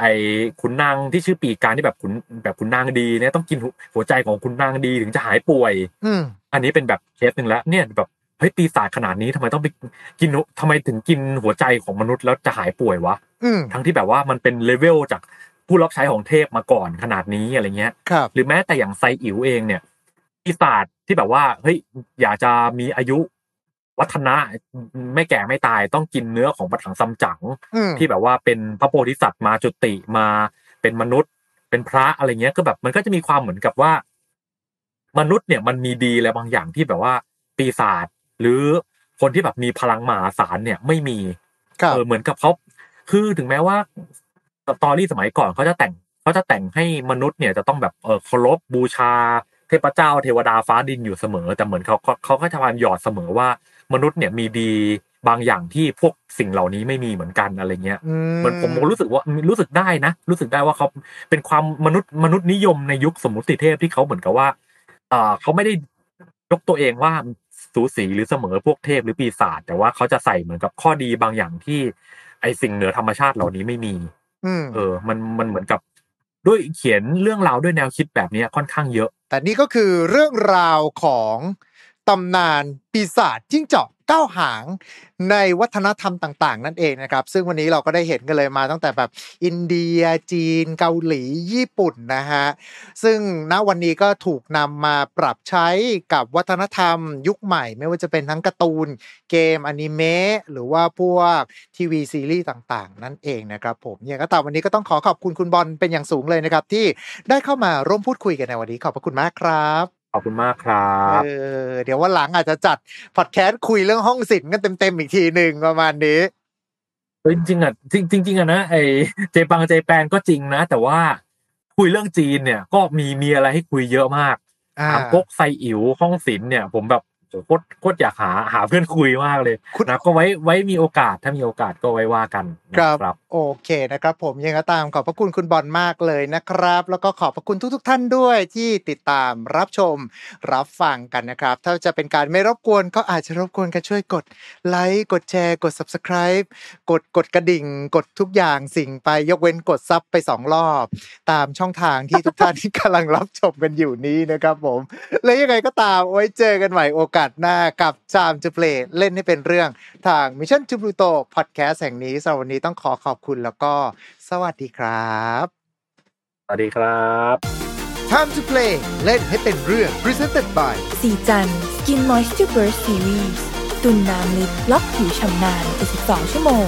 ไอ้ขุนนางที่ชื่อปีกการที่แบบขุนแบบขุนนางดีเนี่ยต้องกินหัวหัวใจของขุนนางดีถึงจะหายป่วยอืมอันนี้เป็นแบบเคสหนึ่งแล้ว เนี่ยแบบเฮ้ยปีศาจขนาดนี้ทำไมต้องไปกินหัวทำไมถึงกินหัวใจของมนุษย์แล้วจะหายป่วยวะอืมทั้งที่แบบว่ามันเป็นเลเวลจากผู้รับใช้ของเทพมาก่อนขนาดนี้อะไรเงี้ยครับหรือแม้แต่อย่างไซอิ๋วเองเนี่ยปีศาจที่แบบว่าเฮ้ยอยากจะมีอายุ วัฒนะไม่แก่ไม่ตายต้องกินเนื้อของปะถังซัมจั๋งอืมที่แบบว่าเป็นพระโพธิสัตว์มาจุติมาเป็นมนุษย์ เป็นพระอะไรเงี้ยก็แบบมันก็จะมีความเหมือนกับว่า มนุษย์เนี่ยมันมีดีอะไรบางอย่างที่แบบว่า ปีศาจหรือคนที่แบบมีพลังมหาศาลเนี่ยไม่มีครับเออเหมือนกับเขาคือถึงแม้ว่าสตอรี่สมัยก่อนเขาจะแต่งเขาจะแต่งให้มนุษย์เนี่ยจะต้องแบบเออเคารพบูชาเทพเจ้าเทวดาฟ้าดินอยู่เสมอ แต่เหมือนเขาเขาเขาก็จะพยายามหยอดเสมอว่าม นุษย์เนี่ยมีดีบางอย่างที่พวกสิ่งเหล่านี้ไม่มีเหมือนกันอะไรเงี้ยอืมเหมือนผมรู้สึกว่ารู้สึกได้นะ รู้สึกได้ว่าเขาเป็นความมนุษย์มนุษย์นิยมในยุคสมมุติเทพที่เขาเหมือนกับว่าเอ่อเขาไม่ได้ยกตัวเองว่าสูสีหรือเสมอพวกเทพหรือปีศาจแต่ว่าเขาจะใส่เหมือนกับข้อดีบางอย่างที่ ไอสิ่งเหนือธรรมชาติเหล่านี้ไม่มีอืมเออ มันมันเหมือนกับด้วยเขียนเรื่องราวด้วยแนวคิดแบบเนี้ยค่อนข้างเยอะ แต่นี่ก็คือเรื่องราวของ ตำนานปีศาจจิ้งจอกเก้าหางในวัฒนธรรมต่างๆ นั่นเองนะครับ ซึ่งวันนี้เราก็ได้เห็นกันเลยมาตั้งแต่แบบอินเดียจีน เกาหลีญี่ปุ่นนะฮะซึ่งณวันนี้ก็ถูกนำมาปรับใช้กับวัฒนธรรมยุคใหม่ ไม่ว่าจะเป็นทั้งการ์ตูนเกมอนิเมะหรือว่าพวกทีวีซีรีส์ต่างๆ นั่นเองนะครับผมอย่างก็ตามวันนี้ก็ต้องขอขอบคุณคุณบอลเป็นอย่างสูงเลยนะครับที่ได้เข้ามาร่วมพูดคุยกันในวันนี้ขอบพระคุณมากครับ อบคุณมากครับเออเดี๋ยววันหลังอาจจะจัดพอดแคสต์คุยเรื่องห้องศิลป์กันเต็มๆอีกทีหนึ่งประมาณนี้เออจริงๆอะจริงจริงๆอะนะไอเจปังเจแปนก็จริงนะ แต่ว่าคุยเรื่องจีนเนี่ย ก็มีมีอะไรให้คุยเยอะมากอ่าถามก๊กไซอิ๋วห้องศิลป์เนี่ย ผมแบบ โหโคตรโคตรอยากหาหาเพื่อนคุยมากเลยคุณนะก็ไว้ไว้มีโอกาสถ้ามีโอกาสก็ไว้ว่ากันนะครับ โอเคนะครับ ผมยังไงก็ตามขอบพระคุณคุณบอลมากเลยนะครับ แล้วก็ขอบพระคุณทุก ๆ ท่านด้วยที่ติดตามรับชมรับฟังกันนะครับ ถ้าจะเป็นการไม่รบกวนก็อาจจะรบกวนกันช่วยกดไลค์กดแชร์กด subscribe กดกดกระดิ่ง กดทุกอย่างสิ่งไปยกเว้นกดซับไปสองรอบ ตามช่องทางที่ทุกท่านที่กำลังรับชมกันอยู่นี้นะครับผม และยังไงก็ตามไว้เจอกันใหม่โอกาสหน้ากับ Time to Play เล่นให้เป็นเรื่องทาง Mission to Pluto Podcast แห่งนี้สำหรับวันนี้ต้องขอขอบคุณแล้วก็สวัสดีครับ สวัสดีครับ Time to Play เล่นให้เป็นเรื่อง Presented by สีจัน Skin Moisture Burst Series ตุนน้ำลึกล็อกผิวชำนาน72ชั่วโมง